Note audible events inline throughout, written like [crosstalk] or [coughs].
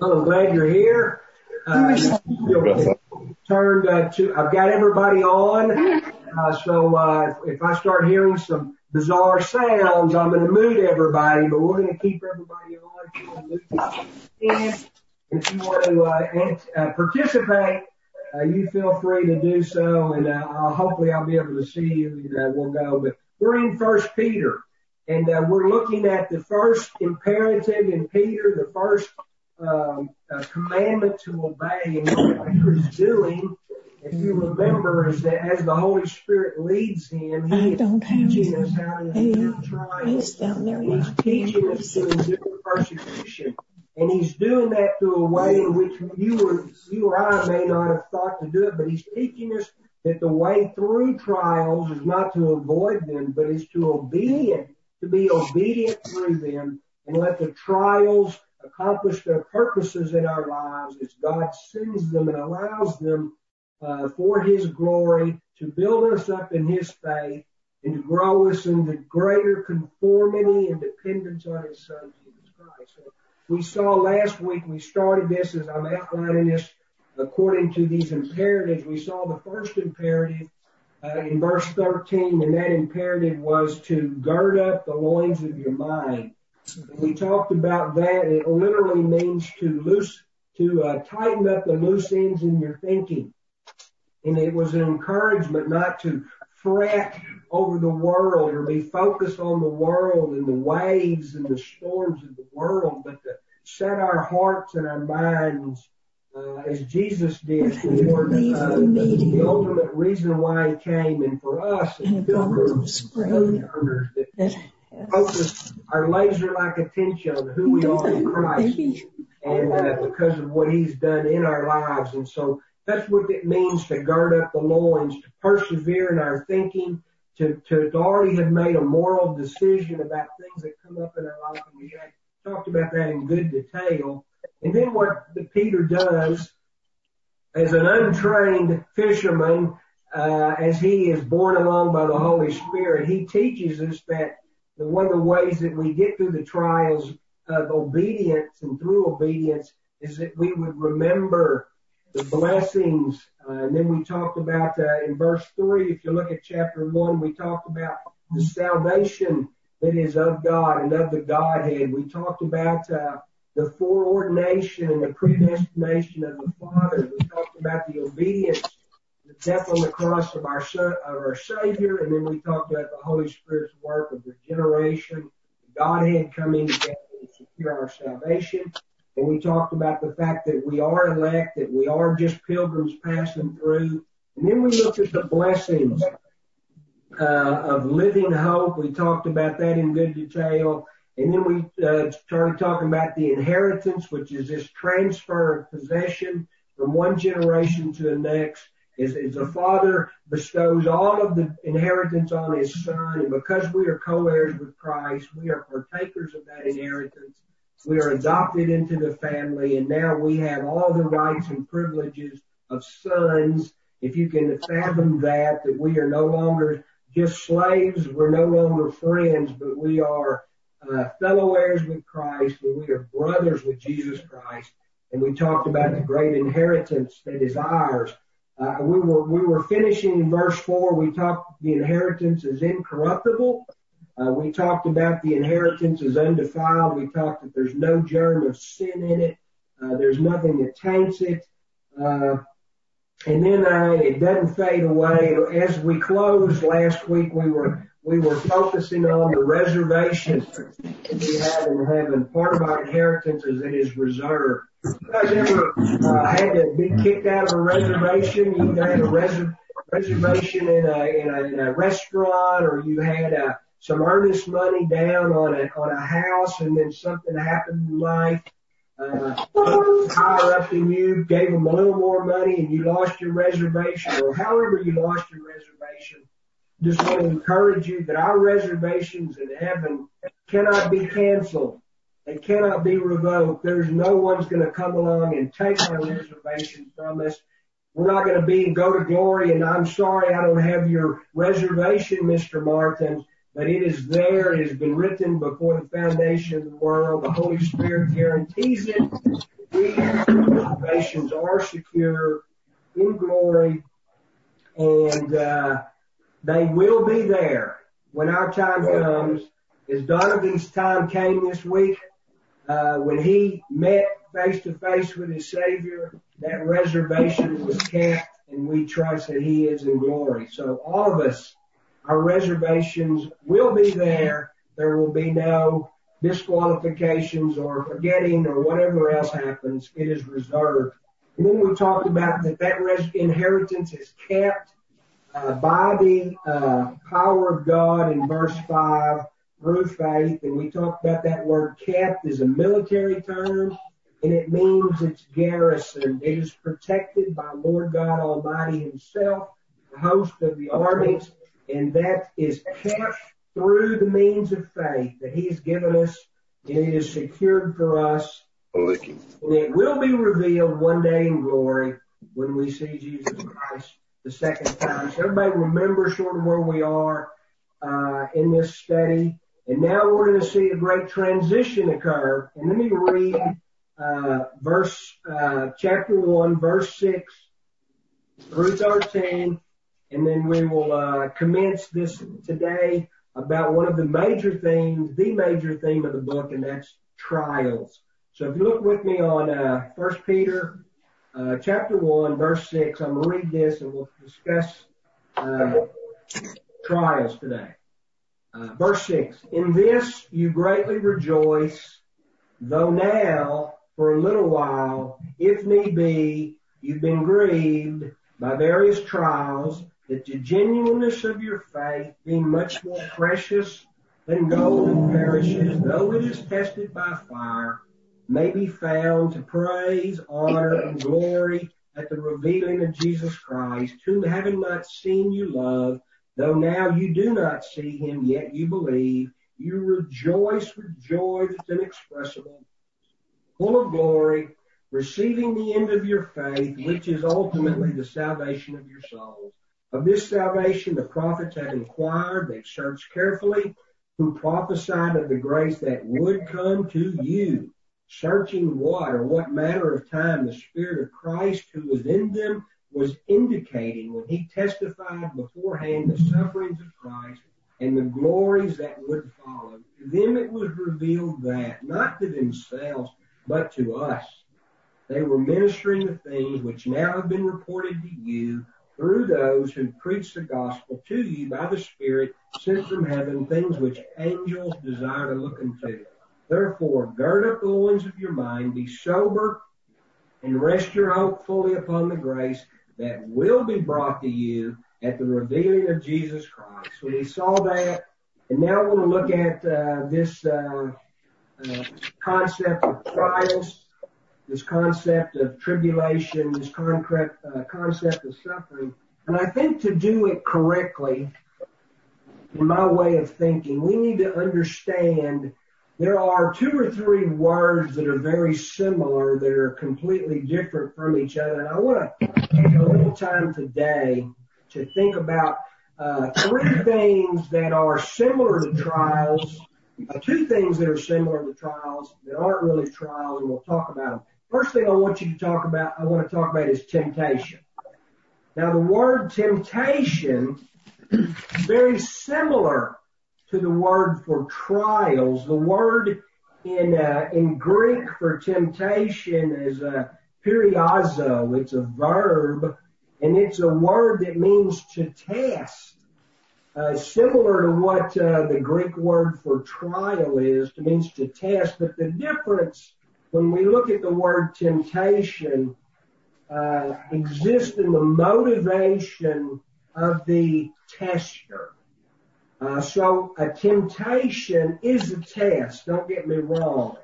Well, I'm glad you're here. Uh, turned uh, to, I've got everybody on. Uh, so uh, if I start hearing some bizarre sounds, I'm going to mute everybody, but we're going to keep everybody on. And if you want to uh, uh, participate, uh, you feel free to do so, and uh, I'll, hopefully I'll be able to see you, and uh, we'll go. But we're in First Peter, and uh, we're looking at the first imperative in Peter, the first Um, commandment to obey, and what Peter is doing. If you remember, is that as the Holy Spirit leads him, he is teaching us how to endure trials. He's teaching us to endure persecution. And he's doing that through a way in which you or, you or I may not have thought to do it, but he's teaching us that the way through trials is not to avoid them, but is to obedient, to be obedient through them and let the trials accomplish their purposes in our lives as God sends them and allows them uh, for his glory to build us up in his faith and to grow us into greater conformity and dependence on his son, Jesus Christ. So we saw last week, we started this as I'm outlining this according to these imperatives. We saw the first imperative uh, in verse 13, and that imperative was to gird up the loins of your mind. And we talked about that. It literally means to loose, to uh, tighten up the loose ends in your thinking. And it was an encouragement not to fret over the world or be focused on the world and the waves and the storms of the world, but to set our hearts and our minds uh, as Jesus did toward uh, the, the ultimate reason why he came and for us as pilgrims that focus our laser-like attention on who we are in Christ and uh, because of what he's done in our lives. And so that's what it means to gird up the loins, to persevere in our thinking, to, to, to already have made a moral decision about things that come up in our life. And we talked about that in good detail. And then what the Peter does as an untrained fisherman, uh, as he is borne along by the Holy Spirit, he teaches us that one of the ways that we get through the trials of obedience and through obedience is that we would remember the blessings. Uh, and then we talked about uh, in verse three, if you look at chapter one, we talked about the salvation that is of God and of the Godhead. We talked about uh, the foreordination and the predestination of the Father. We talked about the obedience, death on the cross of our son, of our Savior, and then we talked about the Holy Spirit's work of regeneration, Godhead coming together to secure our salvation. And we talked about the fact that we are elect, that we are just pilgrims passing through. And then we looked at the blessings uh, of living hope. We talked about that in good detail. And then we uh, started talking about the inheritance, which is this transfer of possession from one generation to the next. As, as the father bestows all of the inheritance on his son, and because we are co-heirs with Christ, we are partakers of that inheritance. We are adopted into the family and now we have all the rights and privileges of sons. If you can fathom that, that we are no longer just slaves, we're no longer friends, but we are uh, fellow heirs with Christ and we are brothers with Jesus Christ. And we talked about the great inheritance that is ours. Uh, we were, we were finishing in verse four. We talked the inheritance is incorruptible uh, we talked about the inheritance is undefiled. We talked that there's no germ of sin in it. Uh, there's nothing that taints it. Uh, and then uh, it doesn't fade away. As we closed last week, we were we were focusing on the reservation we have in heaven. Part of our inheritance is it is reserved. You guys ever uh, had to be kicked out of a reservation? You had a res- reservation in a, in a in a restaurant, or you had a some earnest money down on a on a house, and then something happened in life. Uh, higher up than you gave them a little more money, and you lost your reservation, or however you lost your reservation. Just want to encourage you that our reservations in heaven cannot be canceled. They cannot be revoked. There's no one's going to come along and take our reservation from us. We're not going to be and go to glory and I'm sorry I don't have your reservation, Mr. Martin. but it is there. It has been written before the foundation of the world. The Holy Spirit guarantees it. These reservations are secure in glory and, uh, they will be there when our time comes. As Donovan's time came this week, uh, when he met face to face with his Savior, that reservation was kept and we trust that he is in glory. So all of us, our reservations will be there. There will be no disqualifications or forgetting or whatever else happens. It is reserved. And then we talked about that that res- inheritance is kept uh, by the uh, power of God in verse 5 through faith. And we talked about that word kept is a military term and it means it's garrisoned. It is protected by Lord God Almighty himself, the host of the armies, and that is kept through the means of faith that he has given us and it is secured for us. And it will be revealed one day in glory when we see Jesus Christ the second time. So everybody remember sort of where we are uh, in this study. And now we're going to see a great transition occur. And let me read uh, verse uh, chapter one, verse six through thirteen, and then we will uh, commence this today about one of the major themes, the major theme of the book, and that's trials. So if you look with me on uh, First Peter chapter 1, verse 6. I'm going to read this and we'll discuss uh, trials today. Uh, verse 6. In this you greatly rejoice, though now, for a little while, if need be, you've been grieved by various trials, that the genuineness of your faith, being much more precious than gold that perishes, though it is tested by fire, may be found to praise, honor, and glory at the revealing of Jesus Christ, whom having not seen you love, though now you do not see him, yet you believe, you rejoice with joy that's inexpressible, full of glory, receiving the end of your faith, which is ultimately the salvation of your souls. Of this salvation the prophets have inquired, they've searched carefully, who prophesied of the grace that would come to you searching what or what manner of time the Spirit of Christ who was in them was indicating when he testified beforehand the sufferings of Christ and the glories that would follow. To them it was revealed that, not to themselves, but to us. They were ministering the things which now have been reported to you through those who preach the gospel to you by the Spirit sent from heaven, things which angels desire to look into. Therefore, gird up the loins of your mind, be sober, and rest your hope fully upon the grace that will be brought to you at the revealing of Jesus Christ. So we saw that, and now we're going to look at uh, this uh, uh, concept of trials, this concept of tribulation, this concrete, uh, concept of suffering. And I think to do it correctly, in my way of thinking, we need to understand there are two or three words that are very similar that are completely different from each other. And I want to take a little time today to think about uh, three things that are similar to trials, uh, two things that are similar to trials that aren't really trials, and we'll talk about them. First thing I want you to talk about, I want to talk about is temptation. Now the word temptation is very similar to the word for trials. The word in uh, in Greek for temptation is a peirazo. It's a verb, and it's a word that means to test. Uh, similar to what uh, the Greek word for trial is, it means to test. But the difference when we look at the word temptation uh, exists in the motivation of the tester. Uh, so a temptation is a test. Don't get me wrong,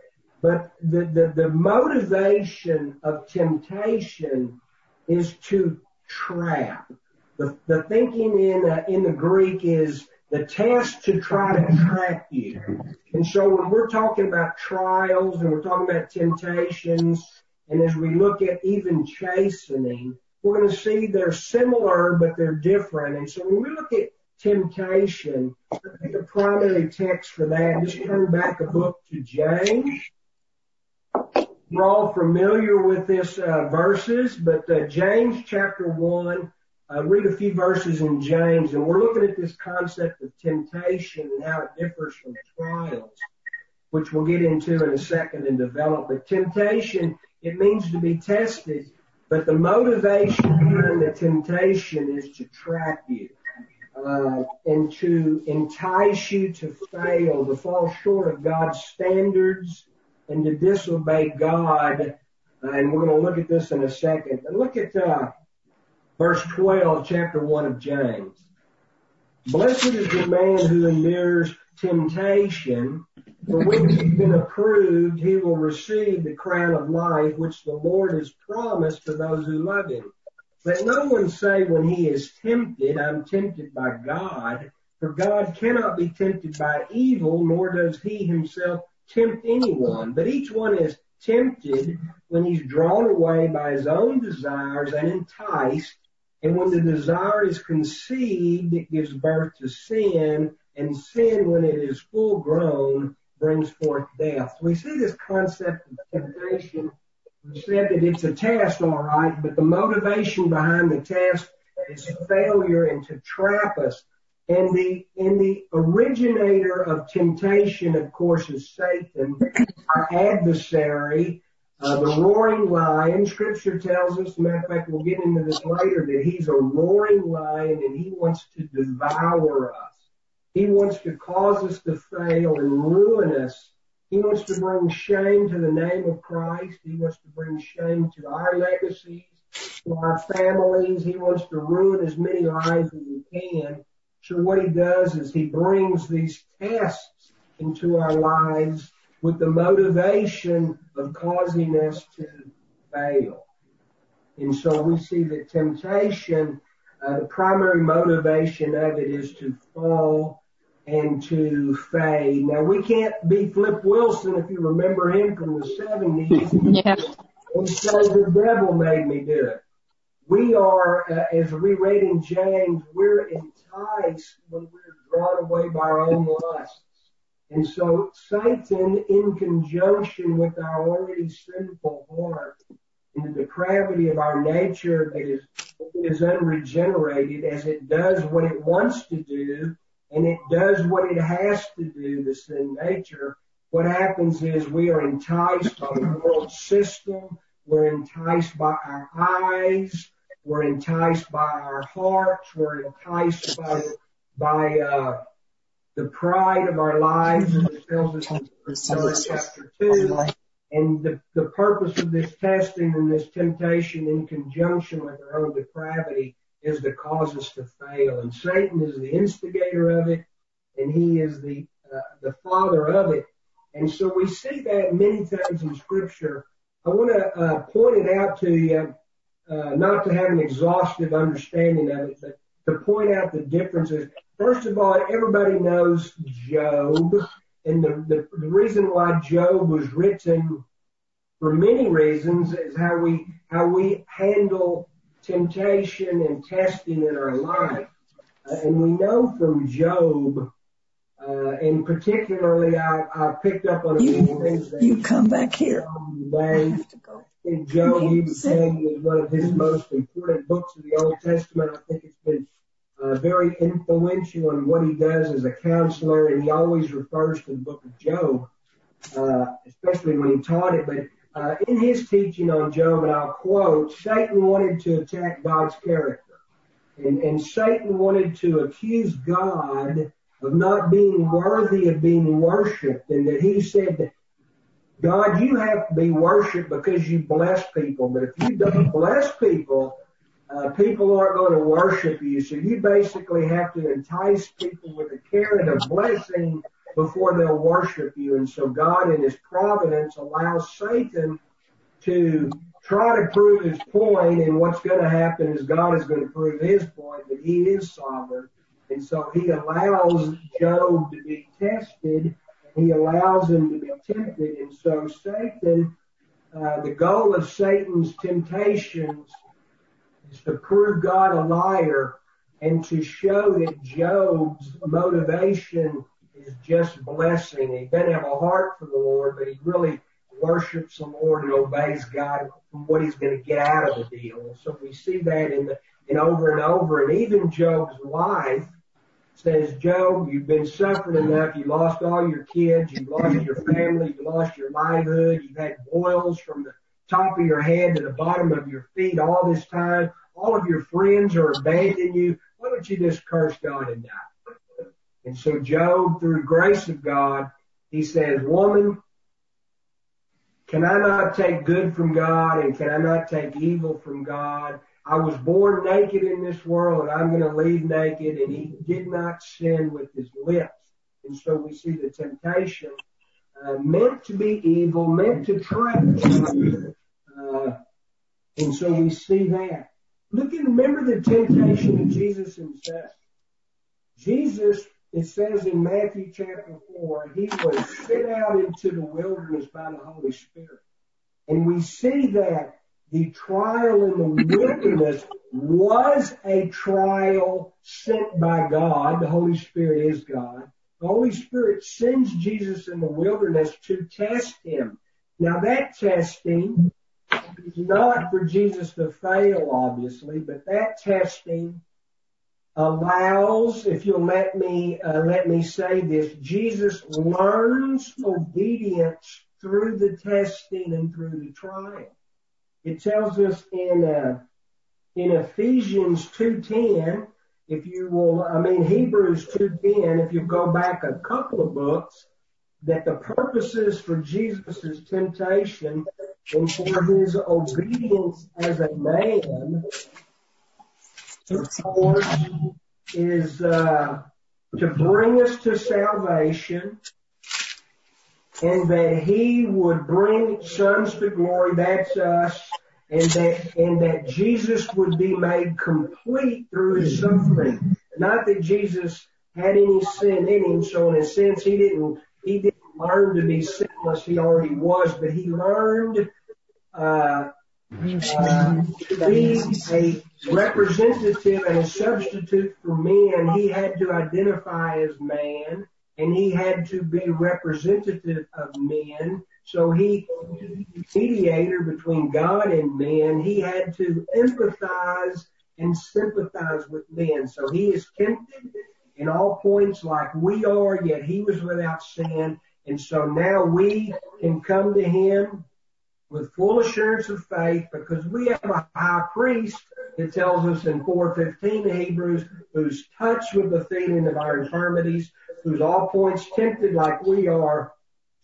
but the the, the motivation of temptation is to trap. The the thinking in uh, in the Greek is the test to try to trap you. And so when we're talking about trials and we're talking about temptations, and as we look at even chastening, we're going to see they're similar but they're different. And so when we look at temptation. The primary text for that, just turn back a book to James. We're all familiar with this uh, verses, but uh, James chapter 1, uh, read a few verses in James, and we're looking at this concept of temptation and how it differs from trials, which we'll get into in a second and develop. But temptation, it means to be tested, but the motivation behind the temptation is to trap you. Uh, and to entice you to fail, to fall short of God's standards, and to disobey God. Uh, and we're going to look at this in a second. But look at uh, verse 12, chapter 1 of James. Blessed is the man who endures temptation, for when he's been approved, he will receive the crown of life which the Lord has promised to those who love him. Let no one say when he is tempted, I'm tempted by God, for God cannot be tempted by evil, nor does he himself tempt anyone. But each one is tempted when he's drawn away by his own desires and enticed. And when the desire is conceived, it gives birth to sin. And sin, when it is full grown, brings forth death. We see this concept of temptation said that it's a test, all right, but the motivation behind the test is failure and to trap us. And the and the originator of temptation, of course, is Satan, our adversary, uh, the roaring lion. Scripture tells us, matter of fact, we'll get into this later, that he's a roaring lion and he wants to devour us. He wants to cause us to fail and ruin us he wants to bring shame to the name of Christ. He wants to bring shame to our legacies, to our families. He wants to ruin as many lives as he can. So what he does is he brings these tests into our lives with the motivation of causing us to fail. And so we see that temptation, uh, the primary motivation of it is to fall and to fade. Now we can't be Flip Wilson if you remember him from the 70s. [laughs] Yeah. And say the devil made me do it. We are, uh, as we read in James, we're enticed when we're drawn away by our own lusts. And so Satan, in conjunction with our already sinful heart and the depravity of our nature that is, is unregenerated, as it does what it wants to do, and it does what it has to do, the sin nature, what happens is we are enticed by the world system, we're enticed by our eyes, we're enticed by our hearts, we're enticed by by uh, the pride of our lives, as it tells us in chapter two. And the, the purpose of this testing and this temptation in conjunction with our own depravity is to cause us to fail. And Satan is the instigator of it, and he is the uh, the father of it. And so we see that many times in Scripture. I want to uh, point it out to you, uh, not to have an exhaustive understanding of it, but to point out the differences. First of all, everybody knows Job, and the, the, the reason why Job was written for many reasons is how we how we handle temptation and testing in our life. Uh, and we know from Job, uh, and particularly I, I picked up on a few things that you come back here. Today. I have to go. And Job, was saying is one of his most important books of the Old Testament. I think it's been uh, very influential in what he does as a counselor, and he always refers to the book of Job, uh, especially when he taught it. But in his teaching on Job, and I'll quote, Satan wanted to attack God's character. And, and Satan wanted to accuse God of not being worthy of being worshiped. And that he said, God, you have to be worshiped because you bless people. But if you don't bless people, uh, people aren't going to worship you. So you basically have to entice people with a carrot of blessing before they'll worship you. And so God in his providence allows Satan to try to prove his point and what's going to happen is God is going to prove his point that he is sovereign. And so he allows Job to be tested he allows him to be tempted. And so Satan, uh, the goal of Satan's temptations is to prove God a liar and to show that Job's motivation is just blessing. He doesn't have a heart for the Lord, but he really worships the Lord and obeys God from what he's going to get out of the deal. So we see that in the, in over and over. And even Job's wife says, Job, you've been suffering enough. You lost all your kids. You lost your family. You lost your livelihood. You've had boils from the top of your head to the bottom of your feet all this time. All of your friends are abandoning you. Why don't you just curse God and die? And so Job, through grace of God, he says, woman, can I not take good from God and can I not take evil from God? I was born naked in this world and I'm going to leave naked and he did not sin with his lips. And so we see the temptation uh, meant to be evil, meant to trap uh, and so we see that. Look and remember the temptation of Jesus himself. Jesus, it says in Matthew chapter 4, he was sent out into the wilderness by the Holy Spirit. And we see that the trial in the wilderness was a trial sent by God. The Holy Spirit is God. The Holy Spirit sends Jesus in the wilderness to test him. Now that testing is not for Jesus to fail, obviously, but that testing allows, if you'll let me, uh, let me say this, Jesus learns obedience through the testing and through the trial. It tells us in, uh, in Ephesians 2.10, if you will, I mean Hebrews 2.10, if you go back a couple of books, that the purposes for Jesus' temptation and for his obedience as a man, course, is uh, to bring us to salvation and that he would bring sons to glory, that's us, and that, and that Jesus would be made complete through his suffering. Not that Jesus had any sin in him, so in a sense he didn't, he didn't learn to be sinless, he already was, but he learned, uh, to be a representative and a substitute for men, he had to identify as man and he had to be representative of men. So he, mediator between God and men, he had to empathize and sympathize with men. So he is tempted in all points like we are, yet he was without sin. And so now we can come to him with full assurance of faith because we have a high priest that tells us in 415 Hebrews who's touched with the feeling of our infirmities, who's all points tempted like we are.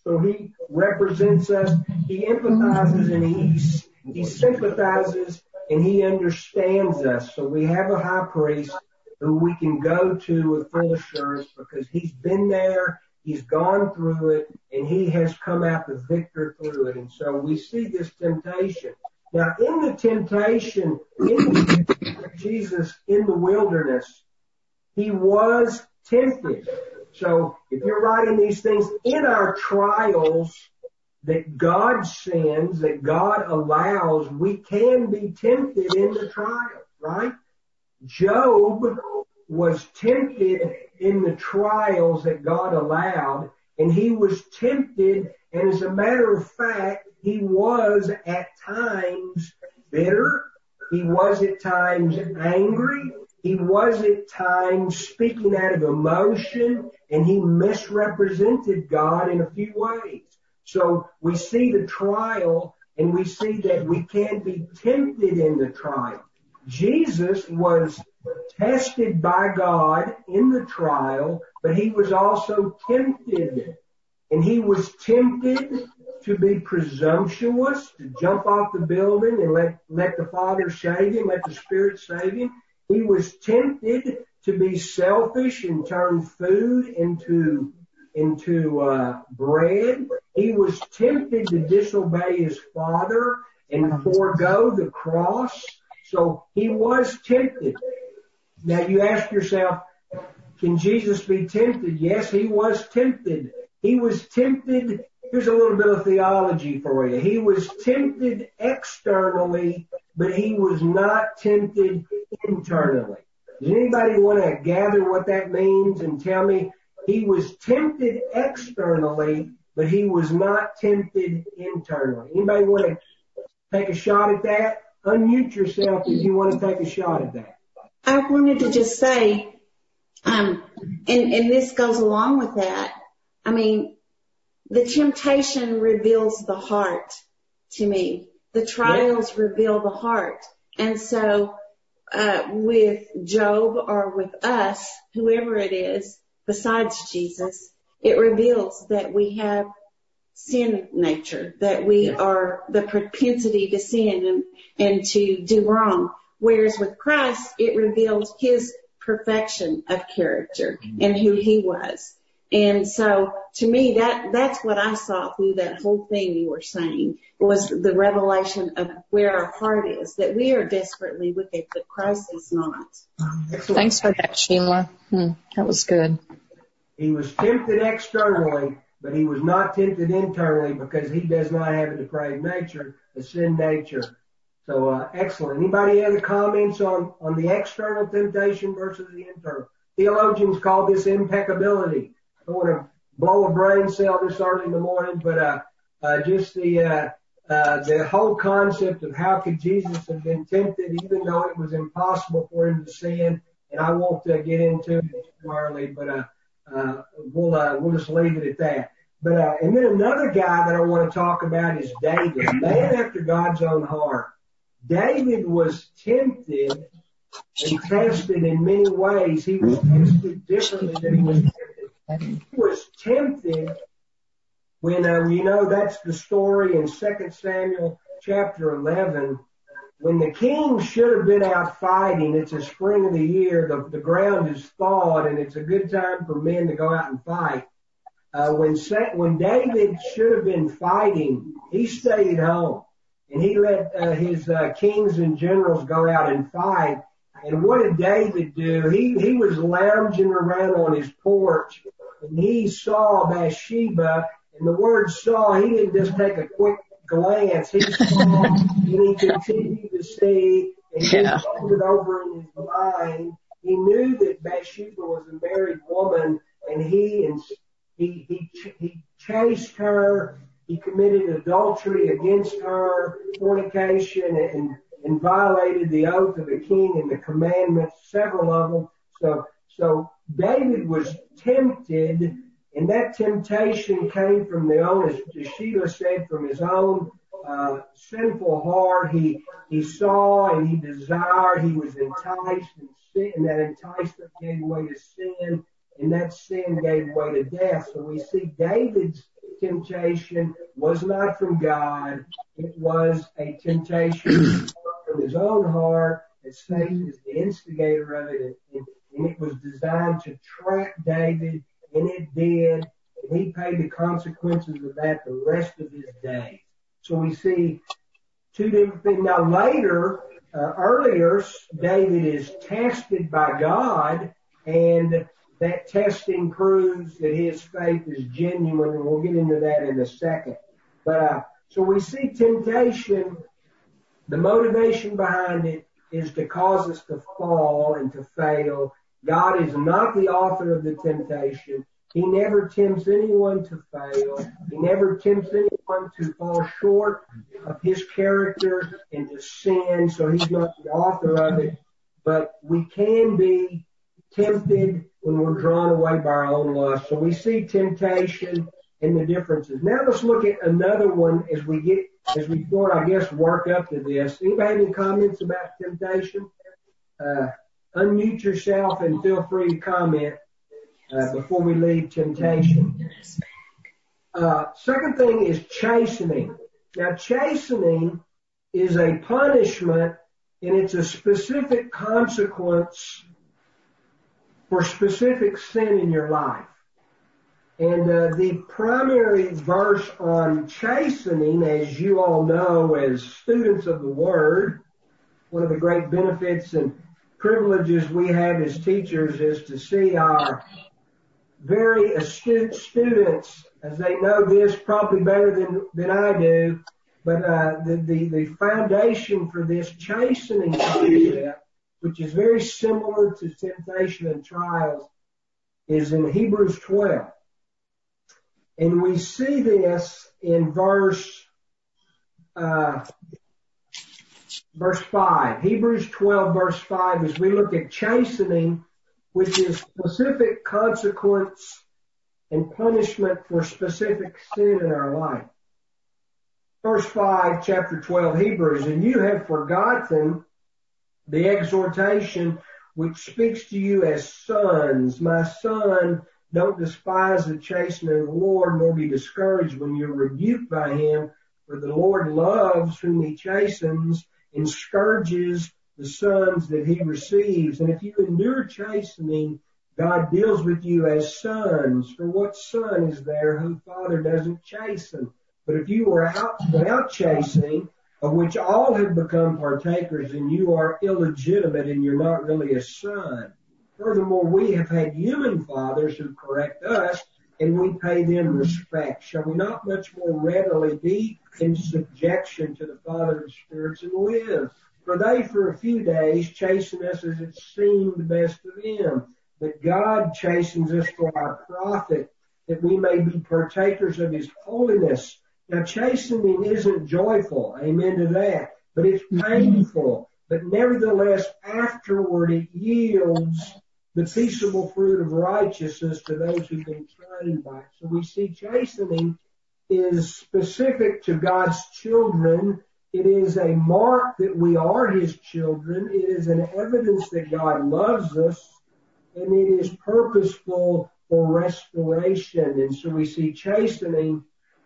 So he represents us. He empathizes and he, he sympathizes and he understands us. So we have a high priest who we can go to with full assurance because he's been there He's gone through it and he has come out the victor through it. And so we see this temptation. Now in the temptation, in Jesus in the wilderness, he was tempted. So if you're writing these things in our trials that God sends, that God allows, we can be tempted in the trial, right? Job was tempted in the trials that God allowed and he was tempted and as a matter of fact, he was at times bitter. He was at times angry. He was at times speaking out of emotion and he misrepresented God in a few ways. So we see the trial and we see that we can be tempted in the trial. Jesus was tested by God in the trial, but he was also tempted. And he was tempted to be presumptuous, to jump off the building and let, let the Father save him, let the Spirit save him. He was tempted to be selfish and turn food into, into, uh, bread. He was tempted to disobey his Father and forego the cross. So he was tempted. Now you ask yourself, can Jesus be tempted? Yes, he was tempted. He was tempted. Here's a little bit of theology for you. He was tempted externally, but he was not tempted internally. Does anybody want to gather what that means and tell me he was tempted externally, but he was not tempted internally? Anybody want to take a shot at that? Unmute yourself if you want to take a shot at that. I wanted to just say, um, and, and this goes along with that. I mean, the temptation reveals the heart to me. The trials reveal the heart. And so, uh, with Job or with us, whoever it is, besides Jesus, it reveals that we have sin nature, that we are the propensity to sin and, and to do wrong. Whereas with Christ, it reveals his perfection of character and who he was. And so to me, that, that's what I saw through that whole thing you were saying was the revelation of where our heart is, that we are desperately wicked, but Christ is not. Thanks for that, Sheila. Hmm, that was good. He was tempted externally, but he was not tempted internally because he does not have a depraved nature, a sin nature. So, uh, excellent. Anybody have any comments on, on the external temptation versus the internal? Theologians call this impeccability. I don't want to blow a brain cell this early in the morning, but, uh, uh, just the, uh, uh, the whole concept of how could Jesus have been tempted even though it was impossible for him to sin. And I won't uh, get into it too early, but, uh, uh, we'll, uh, we'll just leave it at that. But, uh, and then another guy that I want to talk about is David, man after God's own heart. David was tempted and tested in many ways. He was tested differently than he was tempted. He was tempted when, uh, you know, that's the story in 2 Samuel chapter 11. When the king should have been out fighting, it's a spring of the year, the, the ground is thawed and it's a good time for men to go out and fight. Uh, when, when David should have been fighting, he stayed home and he let uh, his uh, kings and generals go out and fight. And what did David do? He he was lounging around on his porch, and he saw Bathsheba. And the word "saw" he didn't just take a quick glance. He saw, and he continued to see, and he yeah. it over in his mind. He knew that Bathsheba was a married woman, and he and he he he chased her he committed adultery against her, fornication, and, violated the oath of the king and the commandments, several of them. So, David was tempted, and that temptation came from the own, as Sheila said, from his own uh, sinful heart. He he saw and he desired. He was enticed, and that enticement gave way to sin, and that sin gave way to death. So we see David's temptation was not from God. It was a temptation [coughs] from his own heart that Satan is the instigator of it. And, it was designed to trap David, and it did. And he paid the consequences of that the rest of his days. So we see two different things. Now later, uh, earlier, David is tested by God and that testing proves that his faith is genuine, and we'll get into that in a second. But uh, so we see temptation. The motivation behind it is to cause us to fall and to fail. God is not the author of the temptation. He never tempts anyone to fail. He never tempts anyone to fall short of his character and to sin, so he's not the author of it. But we can be tempted when we're drawn away by our own lust. So we see temptation and the differences. Now let's look at another one as we get, as we sort I guess, work up to this. Anybody have any comments about temptation? Uh, unmute yourself and feel free to comment uh, before we leave temptation. Uh, second thing is chastening. Now chastening is a punishment and it's a specific consequence for specific sin in your life. And uh, the primary verse on chastening, as you all know as students of the Word, one of the great benefits and privileges we have as teachers is to see our very astute students, as they know this probably better than, than I do, but uh, the, the, the foundation for this chastening concept which is very similar to temptation and trials, is in Hebrews 12. And we see this in verse, uh, verse 5. Hebrews 12 verse 5 as we look at chastening, which is specific consequence and punishment for specific sin in our life. Verse 5, chapter 12, Hebrews, and you have forgotten the exhortation which speaks to you as sons. My son, don't despise the chastening of the Lord, nor be discouraged when you're rebuked by him, for the Lord loves whom he chastens and scourges the sons that he receives. And if you endure chastening, God deals with you as sons. For what son is there whose father doesn't chasten? But if you were out without chastening, of which all have become partakers, and you are illegitimate and you're not really a son. Furthermore, we have had human fathers who correct us, and we pay them respect. Shall we not much more readily be in subjection to the Father of spirits and live? For they for a few days chasten us as it seemed best to them. But God chastens us for our profit, that we may be partakers of his holiness. Now chastening isn't joyful, amen to that, but it's mm-hmm. painful. But nevertheless, afterward it yields the peaceable fruit of righteousness to those who've been trained by it. So we see chastening is specific to God's children it is a mark that we are His children. It is an evidence that God loves us and it is purposeful for restoration. And so we see chastening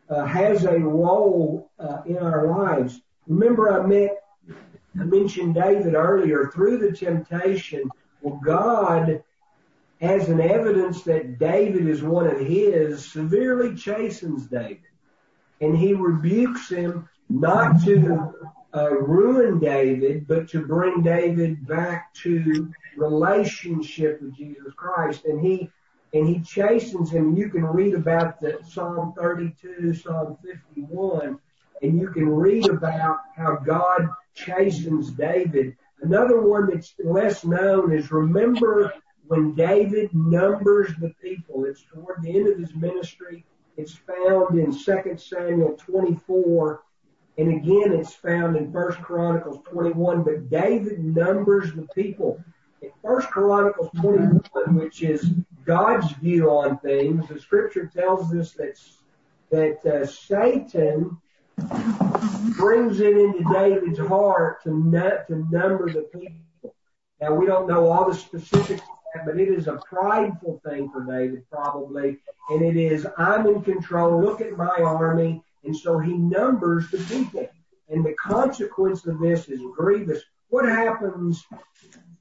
has a role uh, in our lives. Remember I met, I mentioned David earlier through the temptation. Well, God as an evidence that David is one of his severely chastens David and he rebukes him not to uh, ruin David, but to bring David back to relationship with Jesus Christ. And he and he chastens him. You can read about the Psalm 32, Psalm 51, and you can read about how God chastens David. Another one that's less known is remember when David numbers the people. It's toward the end of his ministry. It's found in 2 Samuel 24 and again, it's found in First Chronicles 21, but David numbers the people. In First Chronicles 21, which is God's view on things, the scripture tells us that, that uh, Satan brings it into David's heart to, to number the people. Now we don't know all the specifics of that, but it is a prideful thing for David probably. And it is, I'm in control. Look at my army. And so he numbers the people. And the consequence of this is grievous. What happens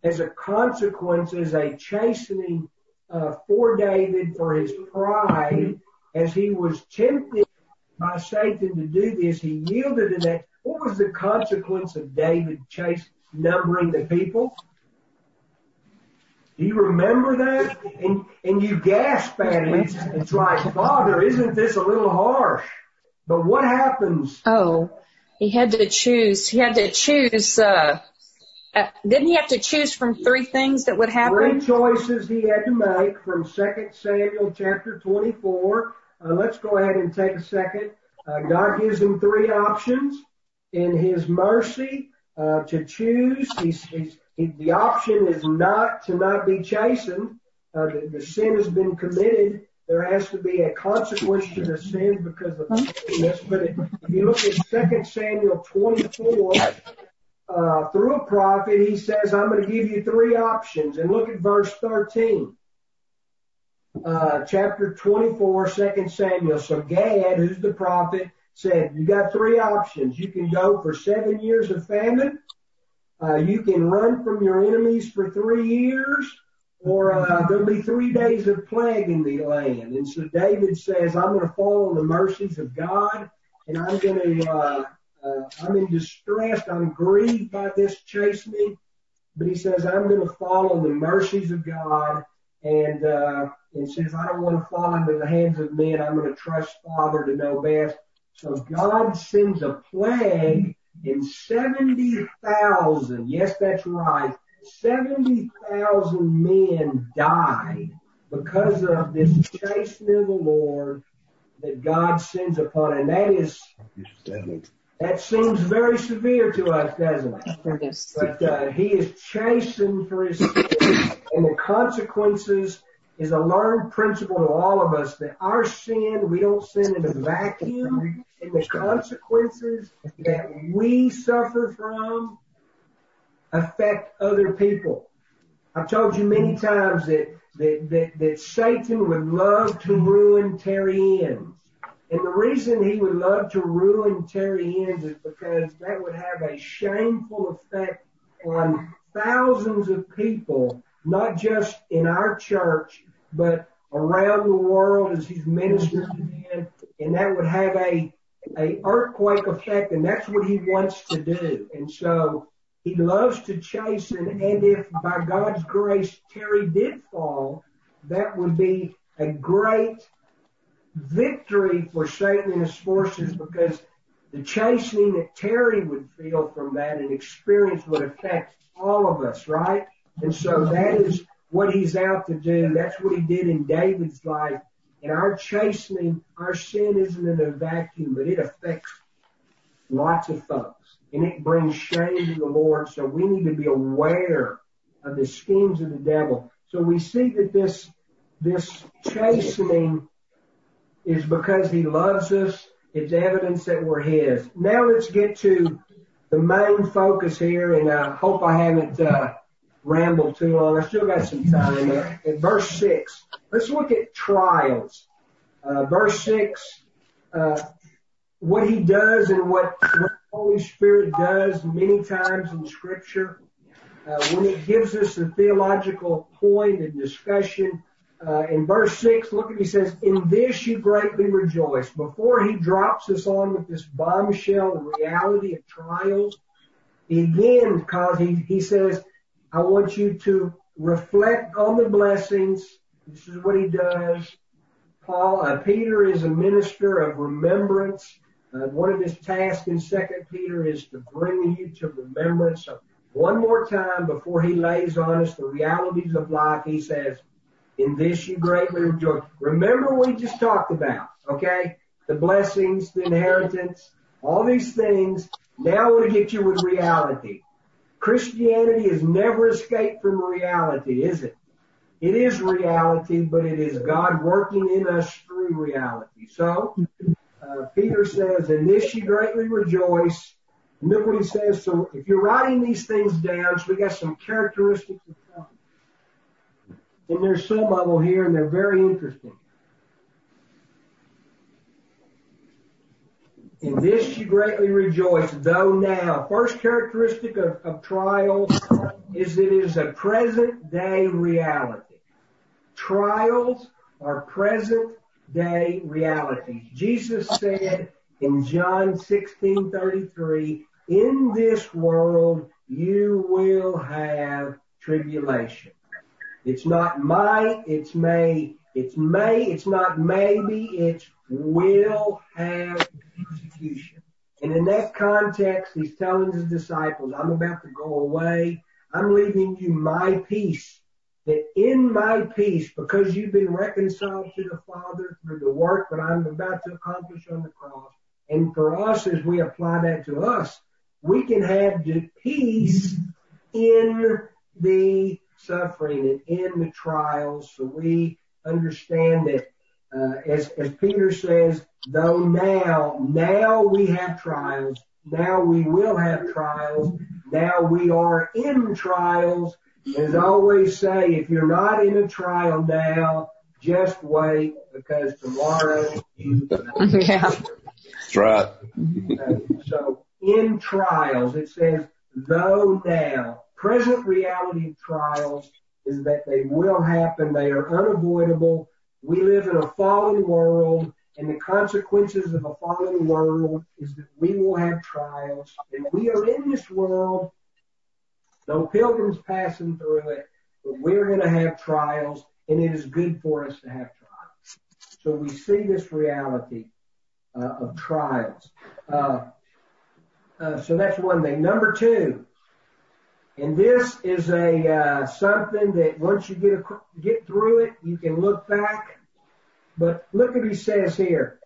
as a consequence is a chastening for David for his pride as he was tempted by Satan to do this. He yielded to that. What was the consequence of David chase numbering the people? Do you remember that? And and you gasp at it. It's, it's like, Father, isn't this a little harsh? But what happens? Oh, he had to choose. He had to choose. Uh, uh, didn't he have to choose from three things that would happen? Three choices he had to make from 2 Samuel chapter 24. Uh, let's go ahead and take a second. Uh, God gives him three options in His mercy uh, to choose. He's, he's, he, the option is not to not be chastened. Uh, the, the sin has been committed there has to be a consequence to the sin because of this. But if you look at 2 Samuel 24, uh, through a prophet, he says, I'm going to give you three options. And look at verse 13. Uh, chapter 24, 2 Samuel. So Gad, who's the prophet, said, you got three options. You can go for seven years of famine. Uh, you can run from your enemies for three years or uh, there'll be three days of plague in the land. And so David says, I'm going to fall on the mercies of God, and I'm going to, uh, uh, I'm in distress, I'm grieved by this chastening, but he says, I'm going to fall on the mercies of God, and, uh, and says, I don't want to fall into the hands of men, I'm going to trust Father to know best. So God sends a plague and 70,000, yes, that's right, 70,000 men died because of this chastening of the Lord that God sends upon. And that is, that seems very severe to us, doesn't it? But uh, he is chastened for his sin. And the consequences is a learned principle to all of us that our sin, we don't sin in a vacuum. And the consequences that we suffer from affect other people. I've told you many times that, that, that, that Satan would love to ruin Terry Enns. And the reason he would love to ruin Terry Enns is because that would have a shameful effect on thousands of people, not just in our church, but around the world as he's ministered to them. And that would have a, a earthquake effect and that's what he wants to do. And so he loves to chasten, and if by God's grace Terry did fall, that would be a great victory for Satan and his forces because the chastening that Terry would feel from that and experience would affect all of us, right? And so that is what he's out to do. That's what he did in David's life. And our chastening, our sin isn't in a vacuum, but it affects lots of folks and it brings shame to the Lord. So we need to be aware of the schemes of the devil. So we see that this, this chastening is because he loves us. It's evidence that we're his. Now let's get to the main focus here, and I hope I haven't uh, rambled too long. I still got some time. Uh, in verse six, let's look at trials. Uh, verse six, uh, what he does and what, what Holy Spirit does many times in Scripture. Uh, when it gives us a theological point and discussion, uh, in verse 6, look at he says, In this you greatly rejoice. Before he drops us on with this bombshell reality of trials, he again, cause he, he says, I want you to reflect on the blessings. This is what he does. Paul, uh, Peter is a minister of remembrance. Uh, one of his tasks in Second Peter is to bring you to remembrance. So one more time before he lays on us the realities of life, he says, "In this you greatly rejoice." Remember we just talked about, okay? The blessings, the inheritance, all these things. Now I want to get you with reality. Christianity has never escaped from reality, is it? It is reality, but it is God working in us through reality. So, uh, Peter says, in this you greatly rejoice. Look what he says. So if you're writing these things down, so we got some characteristics of God. And there's some of them here and they're very interesting. In this you greatly rejoice, though now. First characteristic of, of trial is it is a present day reality. Trials are present day realities. Jesus said in John 16:33, "In this world you will have tribulation." It's not might, it's may, it's may, it's not maybe, it's will have persecution. And in that context, he's telling his disciples, I'm about to go away. I'm leaving you my peace that in my peace, because you've been reconciled to the Father through the work that I'm about to accomplish on the cross, and for us as we apply that to us, we can have the peace in the suffering and in the trials. So we understand that, uh, as, as Peter says, though now, now we have trials, now we will have trials, now we are in trials, as I always say, if you're not in a trial now, just wait because tomorrow you. [laughs] yeah. That's right. [laughs] Uh, so in trials, it says, though now, present reality of trials is that they will happen. They are unavoidable. We live in a fallen world and the consequences of a fallen world is that we will have trials and we are in this world no pilgrims passing through it, but we're going to have trials, and it is good for us to have trials. So we see this reality uh, of trials. Uh, uh, so that's one thing. Number two, And this is a uh, something that once you get a, get through it, you can look back. But look what he says here.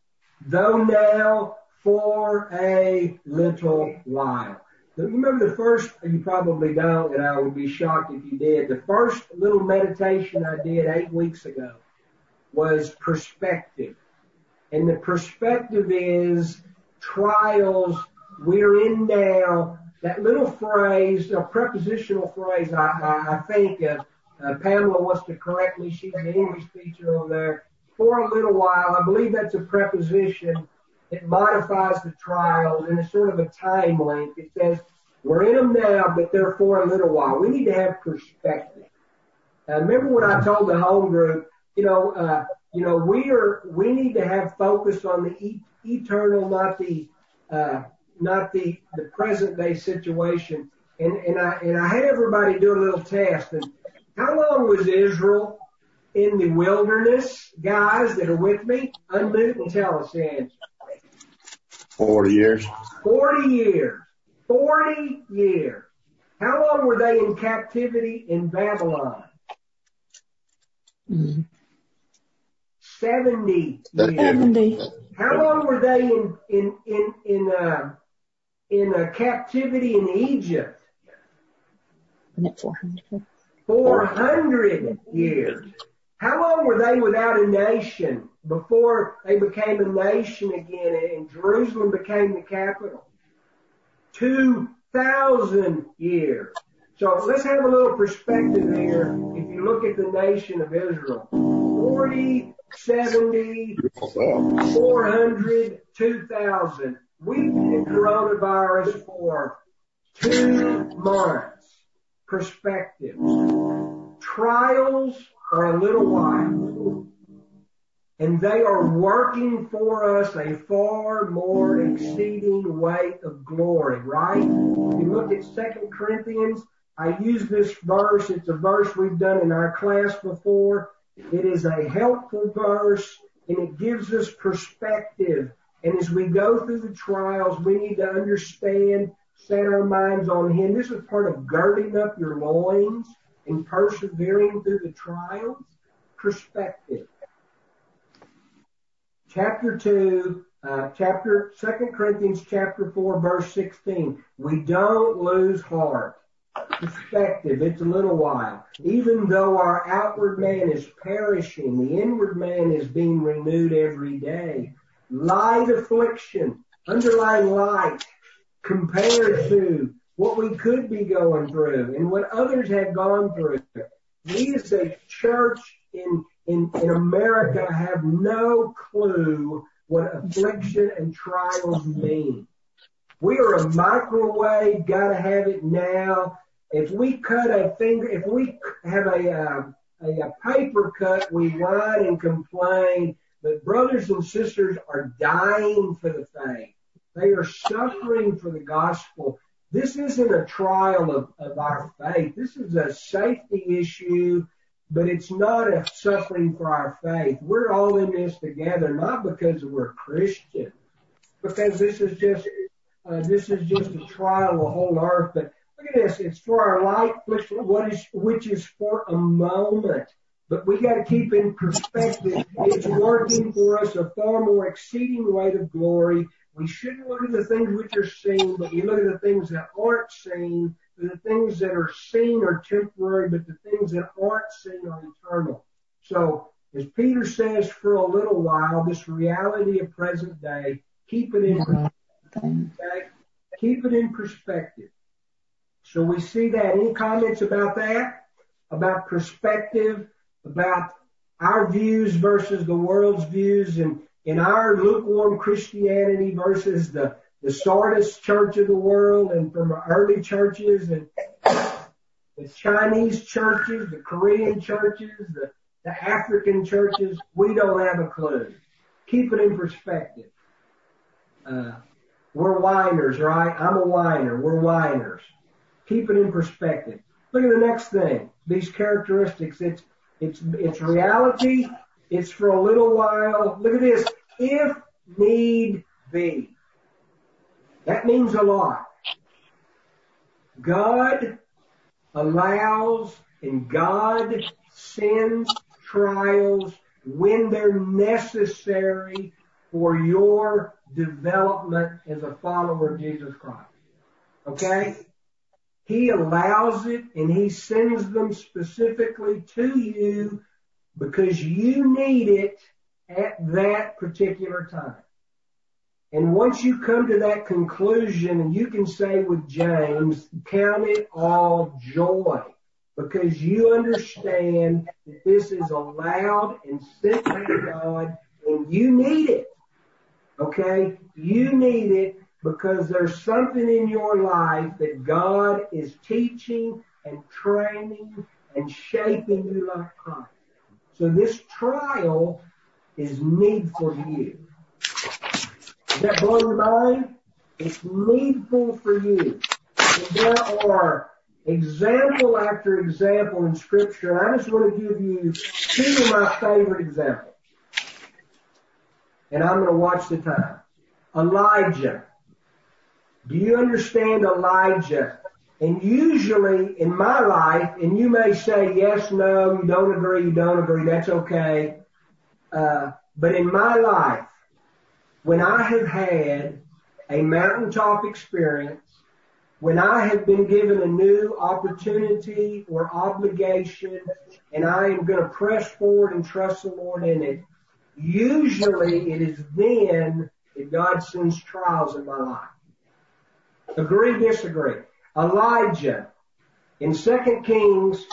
Though now for a little while. Remember the first, you probably don't, and I would be shocked if you did. The first little meditation I did eight weeks ago was perspective. And the perspective is trials we're in now. That little phrase, a prepositional phrase, I, think uh, uh, Pamela wants to correct me. She's the English teacher over there. For a little while, I believe that's a preposition. It modifies the trials and it's sort of a time length. It says, we're in them now, but they're for a little while. We need to have perspective. Uh, remember what I told the home group? You know, uh, you know, we are, we need to have focus on the eternal, not the, uh, not the, the present day situation. And, and I, and I had everybody do a little test. And how long was Israel in the wilderness? Guys that are with me, unmute and tell us the answer. 40 years. 40 years. 40 years. How long were they in captivity in Babylon? Mm-hmm. 70 years. 70. How long were they in, in, a captivity in Egypt? 400. 400 years. How long were they without a nation before they became a nation again and Jerusalem became the capital? 2,000 years. So let's have a little perspective here. If you look at the nation of Israel, 40, 70, 400, 2,000. We've been coronavirus for two months. Perspective. Trials are a little while. And they are working for us a far more exceeding weight of glory, right? If you look at Second Corinthians, I use this verse. It's a verse we've done in our class before. It is a helpful verse and it gives us perspective and as we go through the trials, we need to understand, set our minds on Him. This is part of girding up your loins and persevering through the trials. Perspective. Chapter 2, uh, chapter, 2 Corinthians chapter 4, verse 16. We don't lose heart. Perspective. It's a little while. Even though our outward man is perishing, the inward man is being renewed every day light affliction, underlying light compared to what we could be going through and what others have gone through. We as a church in, in, in America have no clue what affliction and trials mean. We are a microwave, gotta have it now. If we cut a finger, if we have a, uh, a, a paper cut, we whine and complain but brothers and sisters are dying for the faith. They are suffering for the gospel. This isn't a trial of, of our faith. This is a safety issue, but it's not a suffering for our faith. We're all in this together, not because we're Christian, because this is just, uh, this is just a trial of the whole earth. But look at this. It's for our light, which what is, which is for a moment. But we got to keep in perspective, it's working for us a far more exceeding weight of glory. We shouldn't look at the things which are seen, but we look at the things that aren't seen. The things that are seen are temporary, but the things that aren't seen are eternal. So, as Peter says, for a little while, this reality of present day, keep it in perspective. Okay? Keep it in perspective. So we see that. Any comments about that? About perspective? About our views versus the world's views and in our lukewarm Christianity versus the, the Sardis church of the world and from early churches and the Chinese churches, the Korean churches, the, the African churches, we don't have a clue. Keep it in perspective. Uh, we're whiners, right? I'm a whiner. We're whiners. Keep it in perspective. Look at the next thing. These characteristics. It's it's, it's reality. It's for a little while. Look at this. If need be. That means a lot. God allows and God sends trials when they're necessary for your development as a follower of Jesus Christ. Okay? He allows it and he sends them specifically to you because you need it at that particular time. And once you come to that conclusion and you can say with James, count it all joy because you understand that this is allowed and sent by God and you need it. Okay? You need it because there's something in your life that God is teaching and training and shaping you like Christ. So this trial is needful to you. Does that blow your mind? It's needful for you. And there are example after example in scripture. I just want to give you two of my favorite examples. And I'm going to watch the time. Elijah. Do you understand Elijah? And usually in my life, and you may say yes, no, you don't agree, you don't agree, that's okay. Uh, but in my life, when I have had a mountaintop experience, when I have been given a new opportunity or obligation, and I am going to press forward and trust the Lord in it, usually it is then that God sends trials in my life. Agree, disagree. Elijah in 2 Kings,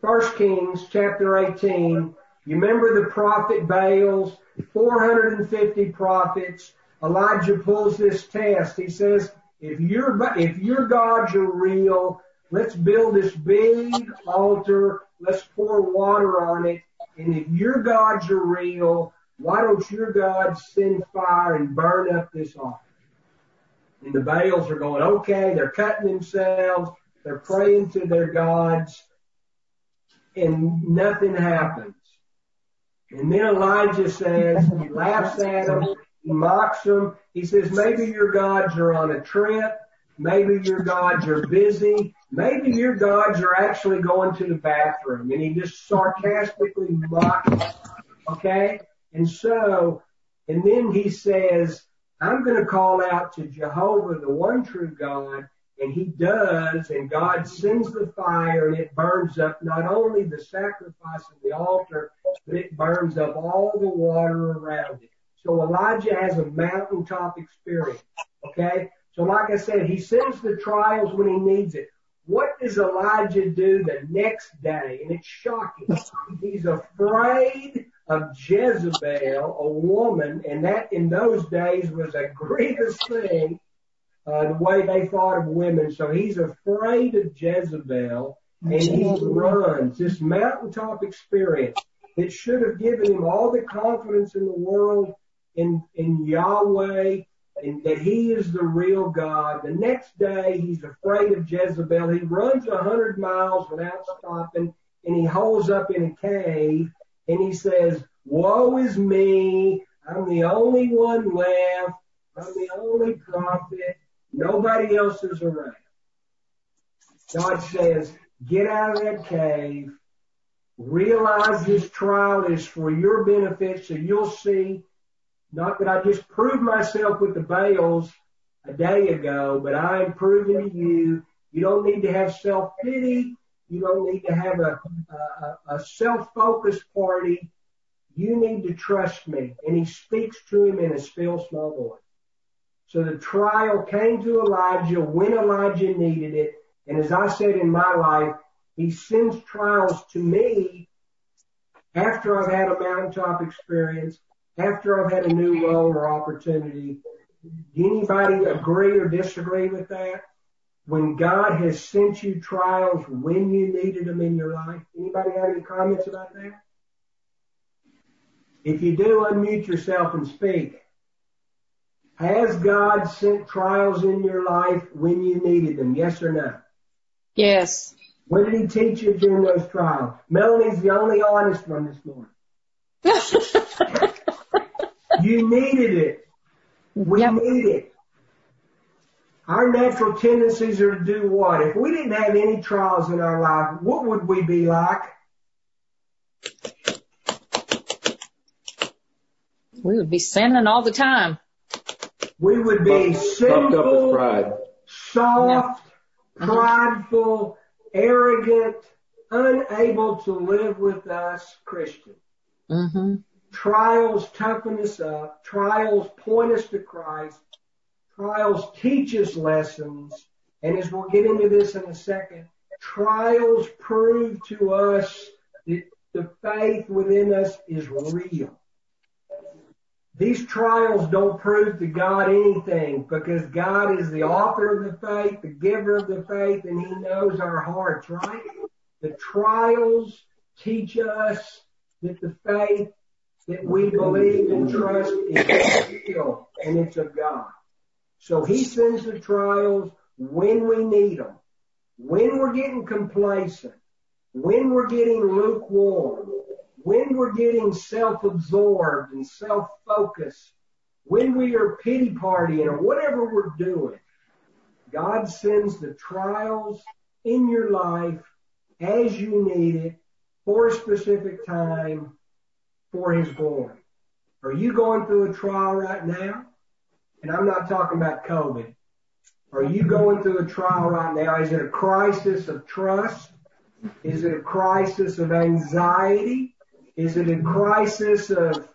1 Kings chapter 18, you remember the prophet Baal's 450 prophets. Elijah pulls this test. He says, if your, if your gods are real, let's build this big altar. Let's pour water on it. And if your gods are real, why don't your gods send fire and burn up this altar? And the Baals are going, okay, they're cutting themselves, they're praying to their gods, and nothing happens. And then Elijah says, he laughs at them, he mocks them. He says, maybe your gods are on a trip. Maybe your gods are busy. Maybe your gods are actually going to the bathroom. And he just sarcastically mocks. Okay? And so, and then he says, I'm going to call out to Jehovah, the one true God, and he does, and God sends the fire and it burns up not only the sacrifice of the altar, but it burns up all the water around it. So Elijah has a mountaintop experience. Okay? So like I said, he sends the trials when he needs it. What does Elijah do the next day? And it's shocking. He's afraid of Jezebel, a woman, and that in those days was a grievous thing uh, the way they thought of women. So he's afraid of Jezebel and he runs this mountaintop experience. It should have given him all the confidence in the world in, in Yahweh and that he is the real God. The next day he's afraid of Jezebel. He runs a hundred miles without stopping and he holes up in a cave and he says, woe is me. I'm the only one left. I'm the only prophet. Nobody else is around. God says, get out of that cave. Realize this trial is for your benefit so you'll see, not that I just proved myself with the Baals a day ago, but I am proving to you, you don't need to have self-pity. You don't need to have a, self-focused party. You need to trust me. And he speaks to him in a still small voice. So the trial came to Elijah when Elijah needed it. And as I said in my life, he sends trials to me after I've had a mountaintop experience, after I've had a new role or opportunity. Anybody agree or disagree with that? When God has sent you trials when you needed them in your life? Anybody have any comments about that? If you do, unmute yourself and speak. Has God sent trials in your life when you needed them? Yes or no? Yes. What did he teach you during those trials? Melanie's the only honest one this morning. [laughs] you needed it. We yep. need it. Our natural tendencies are to do what? If we didn't have any trials in our life, what would we be like? We would be sinning all the time. We would be Puffed up with sinful, pride. soft, prideful, arrogant, unable to live with us Christians. hmm Trials toughen us up. Trials point us to Christ. Trials teach us lessons. And as we'll get into this in a second, trials prove to us that the faith within us is real. These trials don't prove to God anything because God is the author of the faith, the giver of the faith, and He knows our hearts, right? The trials teach us that the faith that we believe and trust is real and it's of God. So He sends the trials when we need them, when we're getting complacent, when we're getting lukewarm, when we're getting self-absorbed and self-focused, when we are pity partying or whatever we're doing, God sends the trials in your life as you need it for a specific time for His glory. Are you going through a trial right now? And I'm not talking about COVID. Are you going through a trial right now? Is it a crisis of trust? Is it a crisis of anxiety? Is it a crisis of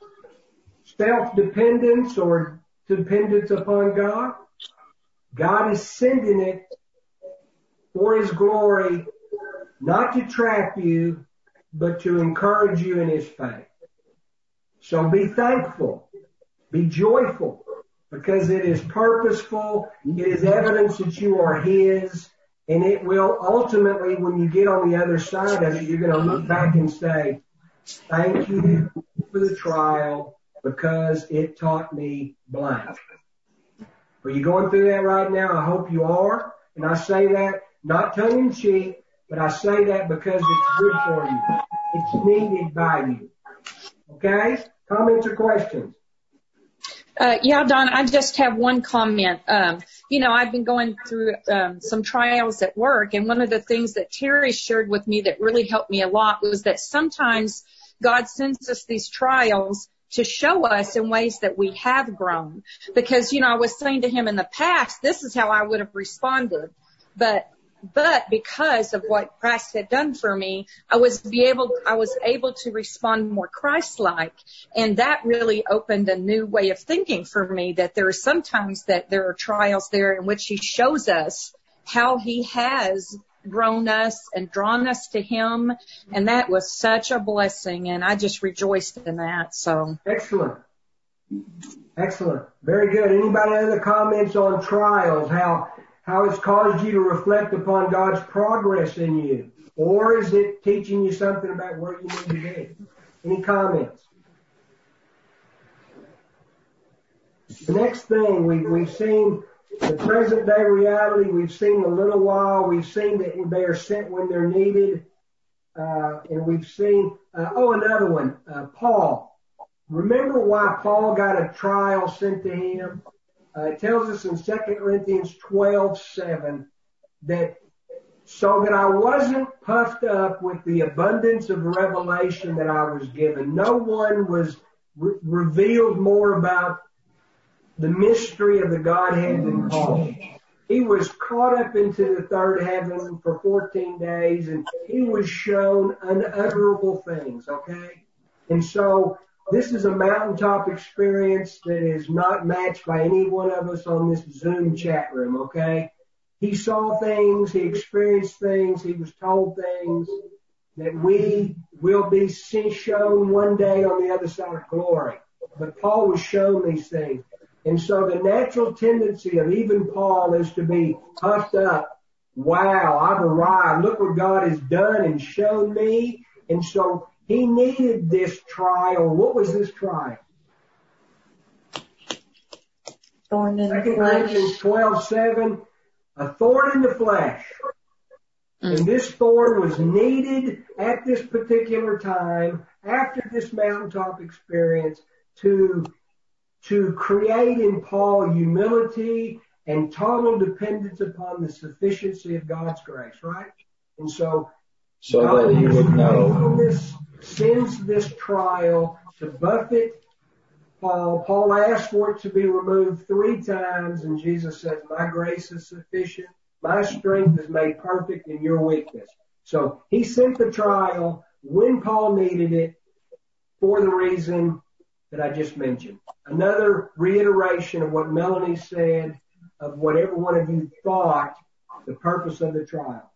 self-dependence or dependence upon God? God is sending it for His glory, not to trap you, but to encourage you in His faith. So be thankful. Be joyful because it is purposeful. It is evidence that you are His and it will ultimately, when you get on the other side of it, you're going to look back and say, thank you for the trial because it taught me blank. Are you going through that right now? I hope you are. And I say that not tongue in cheek, but I say that because it's good for you. It's needed by you. Okay? Comments or questions? Uh, yeah, Don, I just have one comment. Um, you know, I've been going through um, some trials at work, and one of the things that Terry shared with me that really helped me a lot was that sometimes God sends us these trials to show us in ways that we have grown. Because, you know, I was saying to him in the past, this is how I would have responded. But but because of what Christ had done for me, I was be able, I was able to respond more Christ-like. And that really opened a new way of thinking for me that there are sometimes that there are trials there in which he shows us how he has grown us and drawn us to him. And that was such a blessing. And I just rejoiced in that. So Excellent. Excellent. Very good. Anybody other comments on trials? How how it's caused you to reflect upon God's progress in you? Or is it teaching you something about where you need to be? Any comments? The next thing we, we've seen the present day reality. We've seen a little while. We've seen that they are sent when they're needed. Uh, and we've seen, uh, oh, another one, uh, Paul. Remember why Paul got a trial sent to him? Uh, it tells us in 2 Corinthians 12, 7 that so that I wasn't puffed up with the abundance of revelation that I was given. No one was re- revealed more about the mystery of the Godhead than Paul. He was caught up into the third heaven for 14 days and he was shown unutterable things, okay? And so this is a mountaintop experience that is not matched by any one of us on this Zoom chat room, okay? He saw things, he experienced things, he was told things that we will be shown one day on the other side of glory. But Paul was shown these things. And so the natural tendency of even Paul is to be puffed up. Wow, I've arrived. Look what God has done and shown me. And so he needed this trial. What was this trial? Thorn in the Second flesh. Corinthians 12, 7, a thorn in the flesh. Mm. And this thorn was needed at this particular time, after this mountaintop experience, to, to create in Paul humility and total dependence upon the sufficiency of God's grace, right? And so, so that he would know. Sends this trial to buffet Paul. Paul asked for it to be removed three times, and Jesus says, My grace is sufficient. My strength is made perfect in your weakness. So he sent the trial when Paul needed it for the reason that I just mentioned. Another reiteration of what Melanie said, of what every one of you thought the purpose of the trial.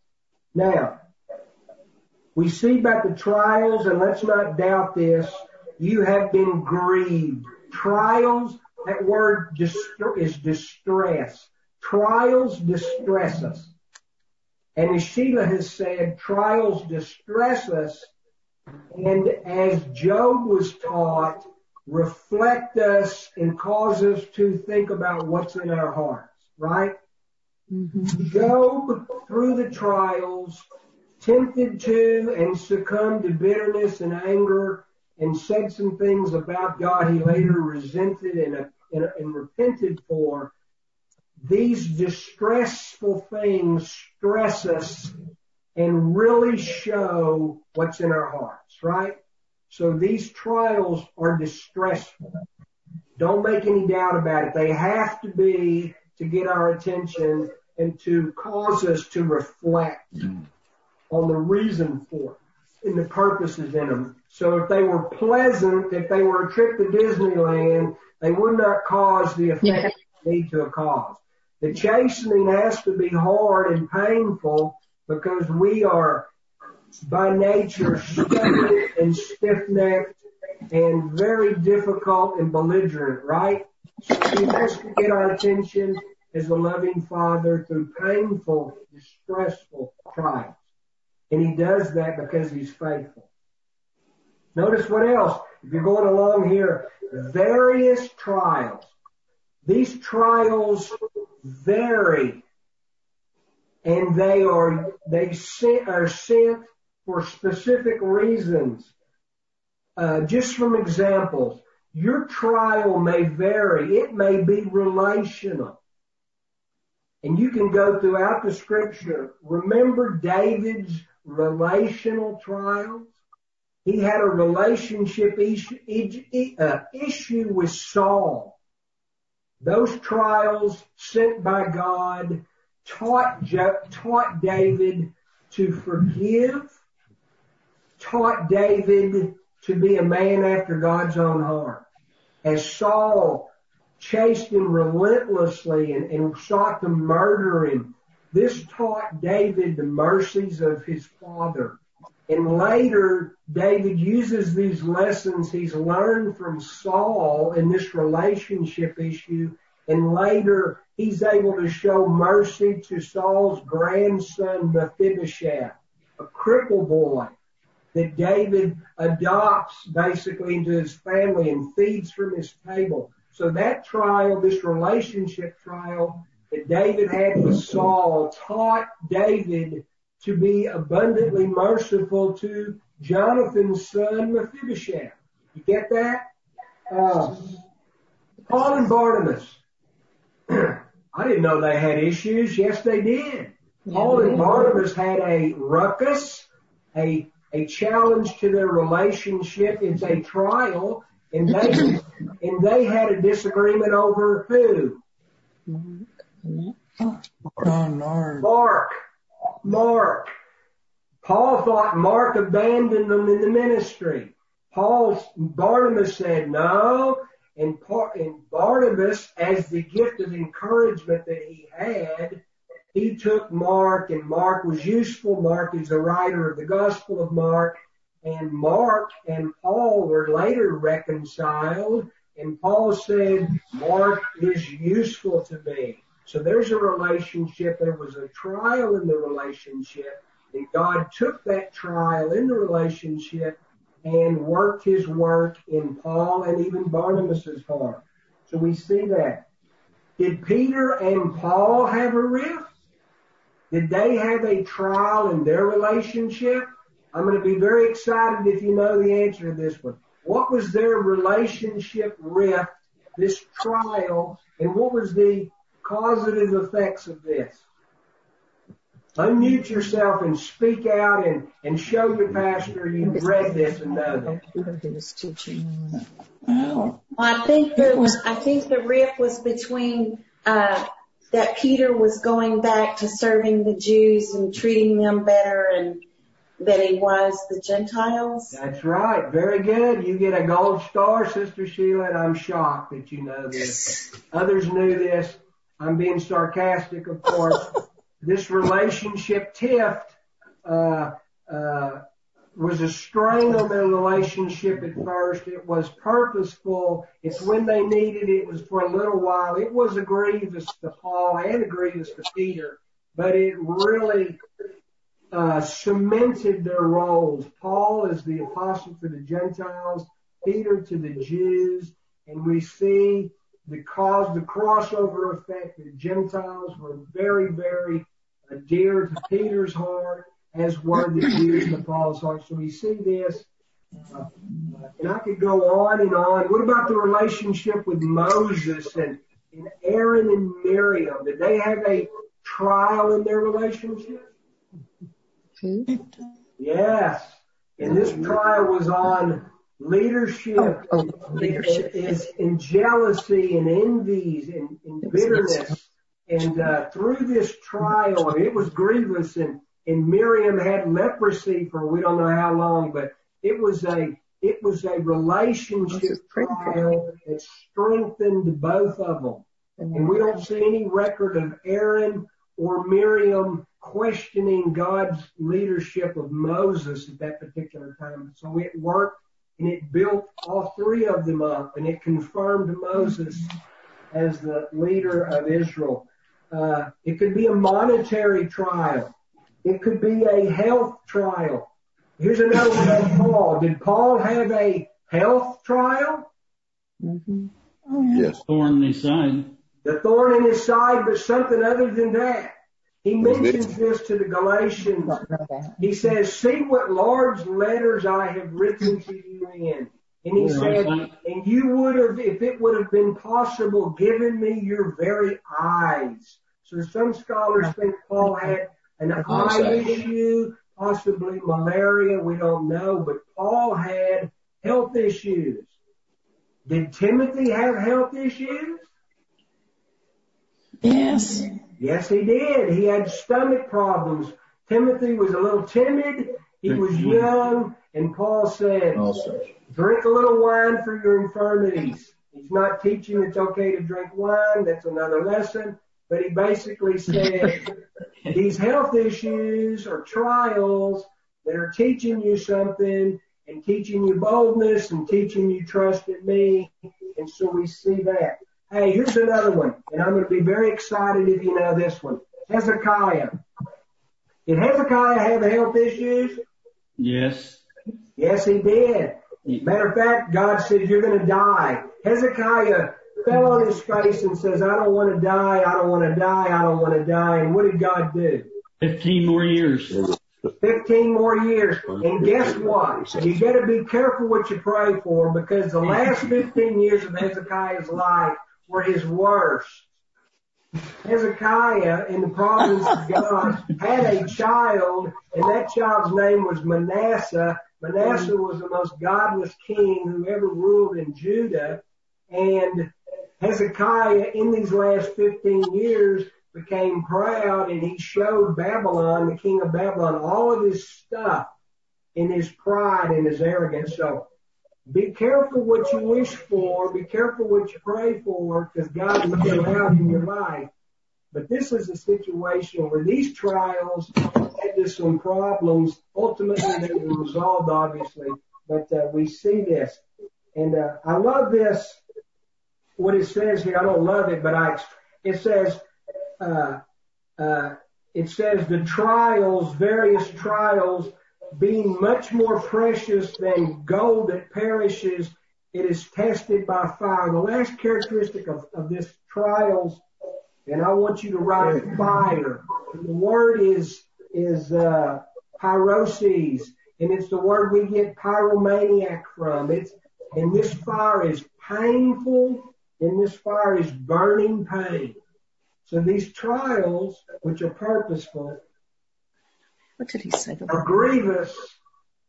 Now, we see about the trials, and let's not doubt this, you have been grieved. Trials, that word is distress. Trials distress us. And as Sheila has said, trials distress us. And as Job was taught, reflect us and cause us to think about what's in our hearts, right? Mm-hmm. Job, through the trials, tempted to and succumbed to bitterness and anger and said some things about God he later resented and, and, and repented for. These distressful things stress us and really show what's in our hearts, right? So these trials are distressful. Don't make any doubt about it. They have to be to get our attention and to cause us to reflect on the reason for it and the purposes in them. So if they were pleasant, if they were a trip to Disneyland, they would not cause the effect they need to cause. The chastening has to be hard and painful because we are by nature stubborn and stiff-necked and very difficult and belligerent, right? So he has to get our attention as a loving father through painful, distressful trials. And he does that because he's faithful. Notice what else? If you're going along here, various trials. These trials vary and they are, they are sent for specific reasons. Uh, just from examples, your trial may vary. It may be relational. And you can go throughout the scripture. Remember David's relational trials? He had a relationship issue, uh, with Saul. Those trials sent by God taught, David to forgive, taught David to be a man after God's own heart. As Saul chased him relentlessly and sought to murder him, this taught David the mercies of his father. And later, David uses these lessons he's learned from Saul in this relationship issue. And later, he's able to show mercy to Saul's grandson, Mephibosheth, a cripple boy that David adopts basically into his family and feeds from his table. So that trial, this relationship trial, that David had with Saul taught David to be abundantly merciful to Jonathan's son Mephibosheth. You get that? Uh, Paul and Barnabas. [clears throat] I didn't know they had issues. Yes, they did. Paul and Barnabas had a ruckus, a a challenge to their relationship. It's a trial, and they and they had a disagreement over who? Mark. Mark. Paul thought Mark abandoned them in the ministry. Paul, Barnabas said no, and, and Barnabas, as the gift of encouragement that he had, he took Mark, and Mark was useful. Mark is the writer of the Gospel of Mark, and Mark and Paul were later reconciled, and Paul said, Mark is useful to me. So there's a relationship. There was a trial in the relationship. And God took that trial in the relationship and worked his work in Paul and even Barnabas's heart. So we see that. Did Peter and Paul have a rift? Did they have a trial in their relationship? I'm going to be very excited if you know the answer to this one. What was their relationship rift, this trial, and what was the causative effects of this. Unmute yourself and speak out and, and show your pastor you've read this and know that. Well, I think the I think the rift was between uh, that Peter was going back to serving the Jews and treating them better and than he was the Gentiles. That's right. Very good. You get a gold star, Sister Sheila, and I'm shocked that you know this. Others knew this. I'm being sarcastic, of course. this relationship tift uh, uh, was a strain on their relationship at first. It was purposeful. It's when they needed it. It was for a little while. It was a grievous to Paul and a grievous to Peter, but it really uh, cemented their roles. Paul is the apostle to the Gentiles, Peter to the Jews, and we see the cause, the crossover effect. The Gentiles were very, very uh, dear to Peter's heart, as were the Jews to Paul's heart. So we see this, uh, and I could go on and on. What about the relationship with Moses and, and Aaron and Miriam? Did they have a trial in their relationship? Yes. And this trial was on leadership, oh, oh, leadership. Is in jealousy and envies and, and bitterness. And uh, through this trial, it was grievous, and, and Miriam had leprosy for we don't know how long, but it was a it was a relationship trial that strengthened both of them. And we don't see any record of Aaron or Miriam questioning God's leadership of Moses at that particular time. So it worked and it built all three of them up and it confirmed Moses as the leader of Israel. Uh, it could be a monetary trial. It could be a health trial. Here's another one of Paul. Did Paul have a health trial? Mm-hmm. Oh, yeah. Yes. Thorn in his side. The thorn in his side, but something other than that. He mentions this to the Galatians. He says, see what large letters I have written to you in. And he said, and you would have, if it would have been possible, given me your very eyes. So some scholars think Paul had an eye issue, possibly malaria, we don't know, but Paul had health issues. Did Timothy have health issues? Yes. Yes, he did. He had stomach problems. Timothy was a little timid. He was young. And Paul said, drink a little wine for your infirmities. He's not teaching it's okay to drink wine. That's another lesson. But he basically said [laughs] these health issues or trials that are teaching you something and teaching you boldness and teaching you trust in me. And so we see that. Hey, here's another one, and I'm going to be very excited if you know this one. Hezekiah. Did Hezekiah have health issues? Yes. Yes, he did. Matter of fact, God said, you're going to die. Hezekiah fell on his face and says, I don't want to die, I don't want to die, I don't want to die. And what did God do? 15 more years. 15 more years. And guess what? You got to be careful what you pray for because the last 15 years of Hezekiah's life were his worst. Hezekiah in the province of [laughs] God had a child and that child's name was Manasseh. Manasseh was the most godless king who ever ruled in Judah and Hezekiah in these last 15 years became proud and he showed Babylon, the king of Babylon, all of his stuff in his pride and his arrogance. So be careful what you wish for. Be careful what you pray for because God will may allow in your life. But this is a situation where these trials led to some problems. Ultimately, they were resolved, obviously, but uh, we see this. And uh, I love this, what it says here. I don't love it, but I, it says, uh, uh, it says the trials, various trials being much more precious than gold that perishes, it is tested by fire. The last characteristic of, of this trials, and I want you to write fire. The word is is uh, pyroses, and it's the word we get pyromaniac from. It's and this fire is painful, and this fire is burning pain. So these trials, which are purposeful, what did he say? are grievous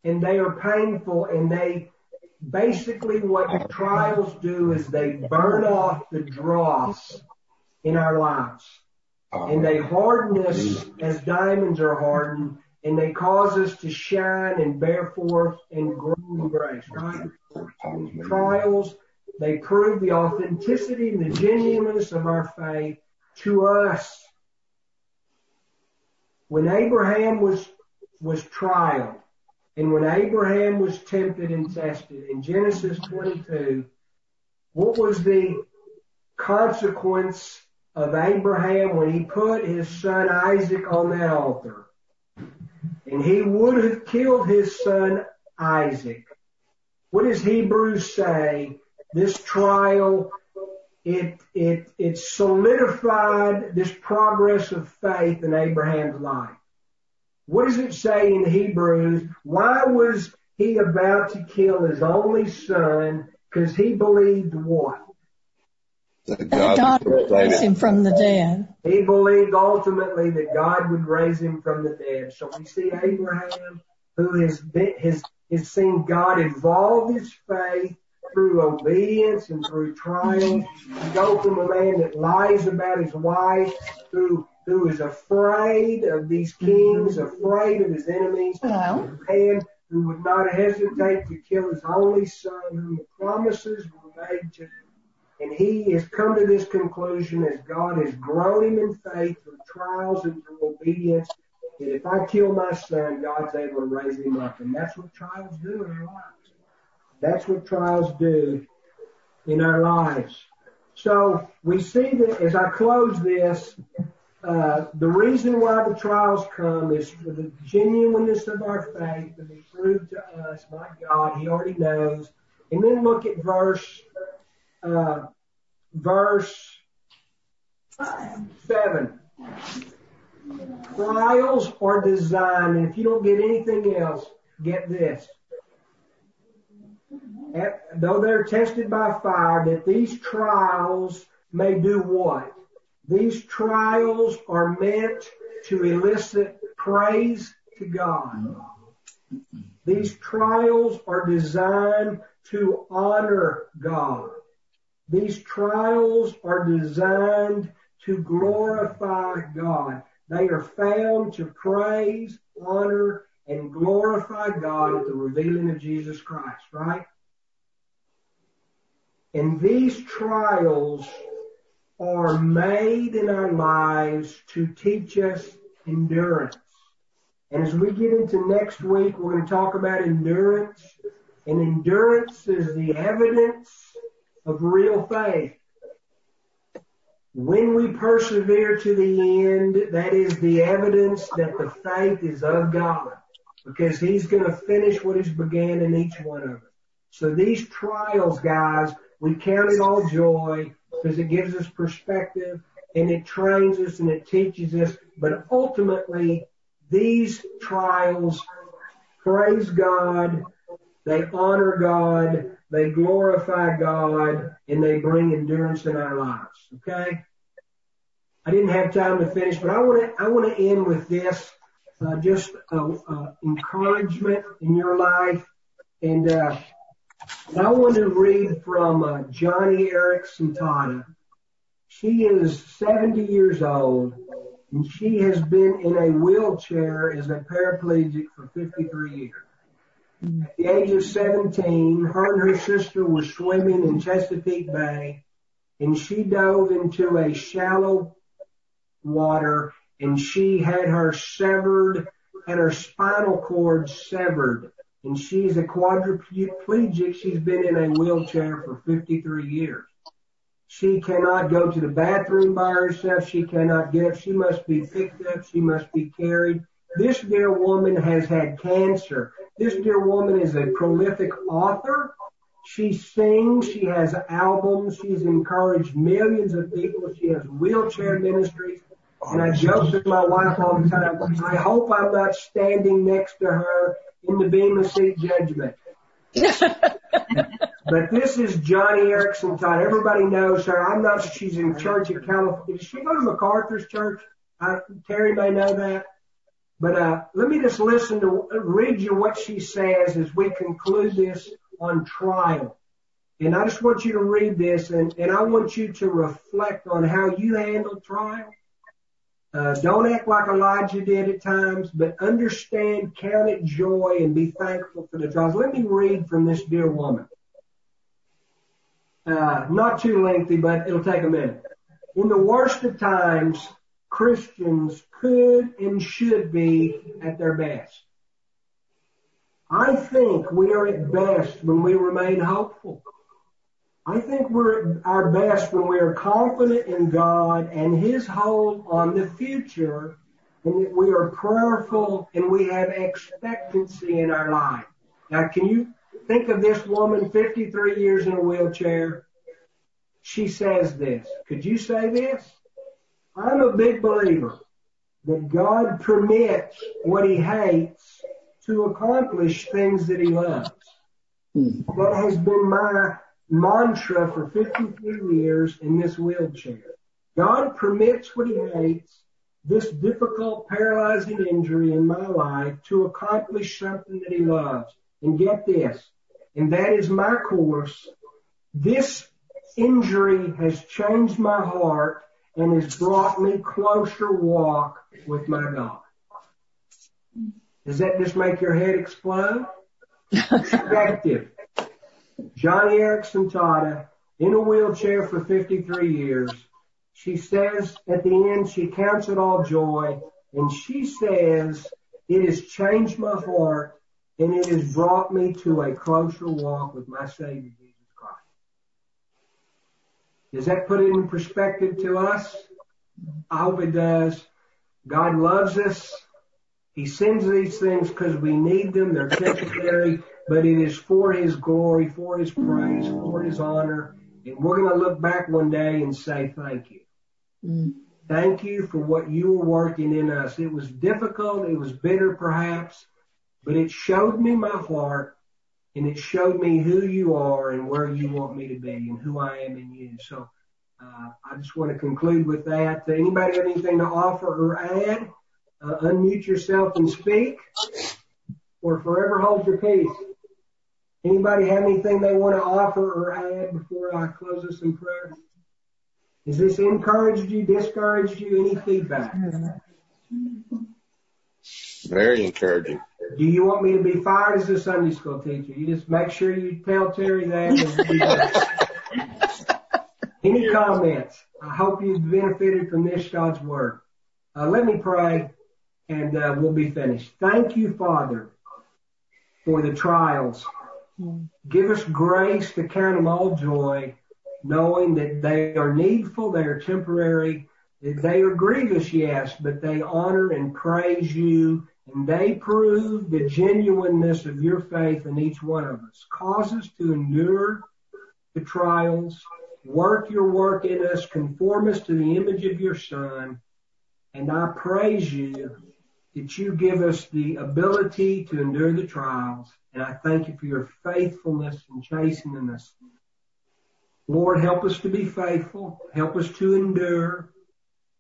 and they are painful and they basically what trials do is they burn off the dross in our lives. And they harden us as diamonds are hardened and they cause us to shine and bear forth and grow in grace, right? Trials, they prove the authenticity and the genuineness of our faith to us. When Abraham was, was trialed and when Abraham was tempted and tested in Genesis 22, what was the consequence of Abraham when he put his son Isaac on that altar? And he would have killed his son Isaac. What does Hebrews say? This trial, it, it, it solidified this progress of faith in Abraham's life. What does it say in Hebrews? Why was he about to kill his only son? Because he believed what? That God would raise him from the dead. He believed ultimately that God would raise him from the dead. So we see Abraham, who has been, has, has seen God evolve his faith through obedience and through trials. You go from a man that lies about his wife, who who is afraid of these kings, afraid of his enemies, Well, man who would not hesitate to kill his only son, whom the promises were made to. And he has come to this conclusion as God has grown him in faith through trials and through obedience. That if I kill my son, God's able to raise him up. And that's what trials do in our lives. That's what trials do in our lives. So we see that as I close this, uh, the reason why the trials come is for the genuineness of our faith to be proved to us by God. He already knows. And then look at verse, uh, verse seven. Trials are designed, and if you don't get anything else, get this. Though they're tested by fire, that these trials may do what? These trials are meant to elicit praise to God. These trials are designed to honor God. These trials are designed to glorify God. They are found to praise, honor, and glorify God at the revealing of Jesus Christ, right? And these trials are made in our lives to teach us endurance. And as we get into next week, we're going to talk about endurance. And endurance is the evidence of real faith. When we persevere to the end, that is the evidence that the faith is of God. Because He's going to finish what He's began in each one of us. So these trials, guys, we count it all joy because it gives us perspective and it trains us and it teaches us. But ultimately, these trials praise God, they honor God, they glorify God, and they bring endurance in our lives. Okay? I didn't have time to finish, but I want to I want to end with this, just uh, uh, encouragement in your life, and uh, I want to read from Joni Eareckson Tada. She is 70 years old, and she has been in a wheelchair as a paraplegic for 53 years. At the age of 17, her and her sister were swimming in Chesapeake Bay, and she dove into a shallow water, and she had her severed, and her spinal cord severed, and she's a quadriplegic. She's been in a wheelchair for 53 years. She cannot go to the bathroom by herself. She cannot get up. She must be picked up. She must be carried. This dear woman has had cancer. This dear woman is a prolific author. She sings. She has albums. She's encouraged millions of people. She has wheelchair ministries. And I joke with my wife all the time. I hope I'm not standing next to her in the Bema Seat judgment. [laughs] But this is Joni Eareckson Tada. Everybody knows her. I'm not sure she's in church at California. Did she go to MacArthur's church? I, Terry may know that. But uh, let me just listen to read you what she says as we conclude this on trial. And I just want you to read this and, and I want you to reflect on how you handle trial. Uh, don't act like Elijah did at times, but understand, count it joy, and be thankful for the trials. Let me read from this dear woman. Uh, not too lengthy, but it'll take a minute. In the worst of times, Christians could and should be at their best. I think we are at best when we remain hopeful. I think we're at our best when we are confident in God and His hold on the future and that we are prayerful and we have expectancy in our life. Now, can you think of this woman, 53 years in a wheelchair? She says this. Could you say this? I'm a big believer that God permits what he hates to accomplish things that he loves. Hmm. That has been my mantra for 53 years in this wheelchair. God permits what he hates, this difficult paralyzing injury in my life to accomplish something that he loves. And get this, and that is my course. This injury has changed my heart and has brought me closer walk with my God. Does that just make your head explode? [laughs] Perspective. Joni Eareckson Tada in a wheelchair for 53 years. She says at the end, she counts it all joy and she says, it has changed my heart and it has brought me to a closer walk with my Savior Jesus Christ. Does that put it in perspective to us? I hope it does. God loves us. He sends these things because we need them. They're temporary but it is for his glory, for his praise, for his honor. And we're going to look back one day and say thank you. Mm. Thank you for what you were working in us. It was difficult. It was bitter perhaps, but it showed me my heart and it showed me who you are and where you want me to be and who I am in you. So, uh, I just want to conclude with that. Anybody have anything to offer or add? Uh, unmute yourself and speak or forever hold your peace. Anybody have anything they want to offer or add before I close this in prayer? Has this encouraged you, discouraged you? Any feedback? Very encouraging. Do you want me to be fired as a Sunday school teacher? You just make sure you tell Terry that. [laughs] Any comments? I hope you've benefited from this God's word. Uh, let me pray and uh, we'll be finished. Thank you, Father, for the trials Give us grace to count them all joy, knowing that they are needful, they are temporary, that they are grievous, yes, but they honor and praise you, and they prove the genuineness of your faith in each one of us. Cause us to endure the trials, work your work in us, conform us to the image of your Son, and I praise you that you give us the ability to endure the trials. And I thank you for your faithfulness in chastening us. Lord, help us to be faithful. Help us to endure.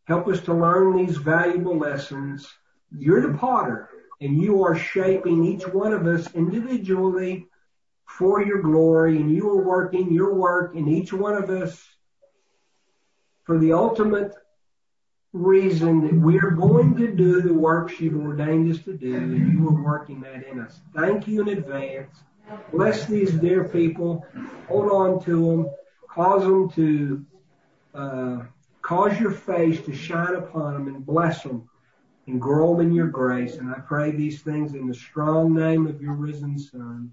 Help us to learn these valuable lessons. You're the potter and you are shaping each one of us individually for your glory and you are working your work in each one of us for the ultimate reason that we are going to do the works you've ordained us to do, and you are working that in us. Thank you in advance. Bless these dear people. Hold on to them. Cause them to uh, cause your face to shine upon them and bless them and grow them in your grace. And I pray these things in the strong name of your risen Son.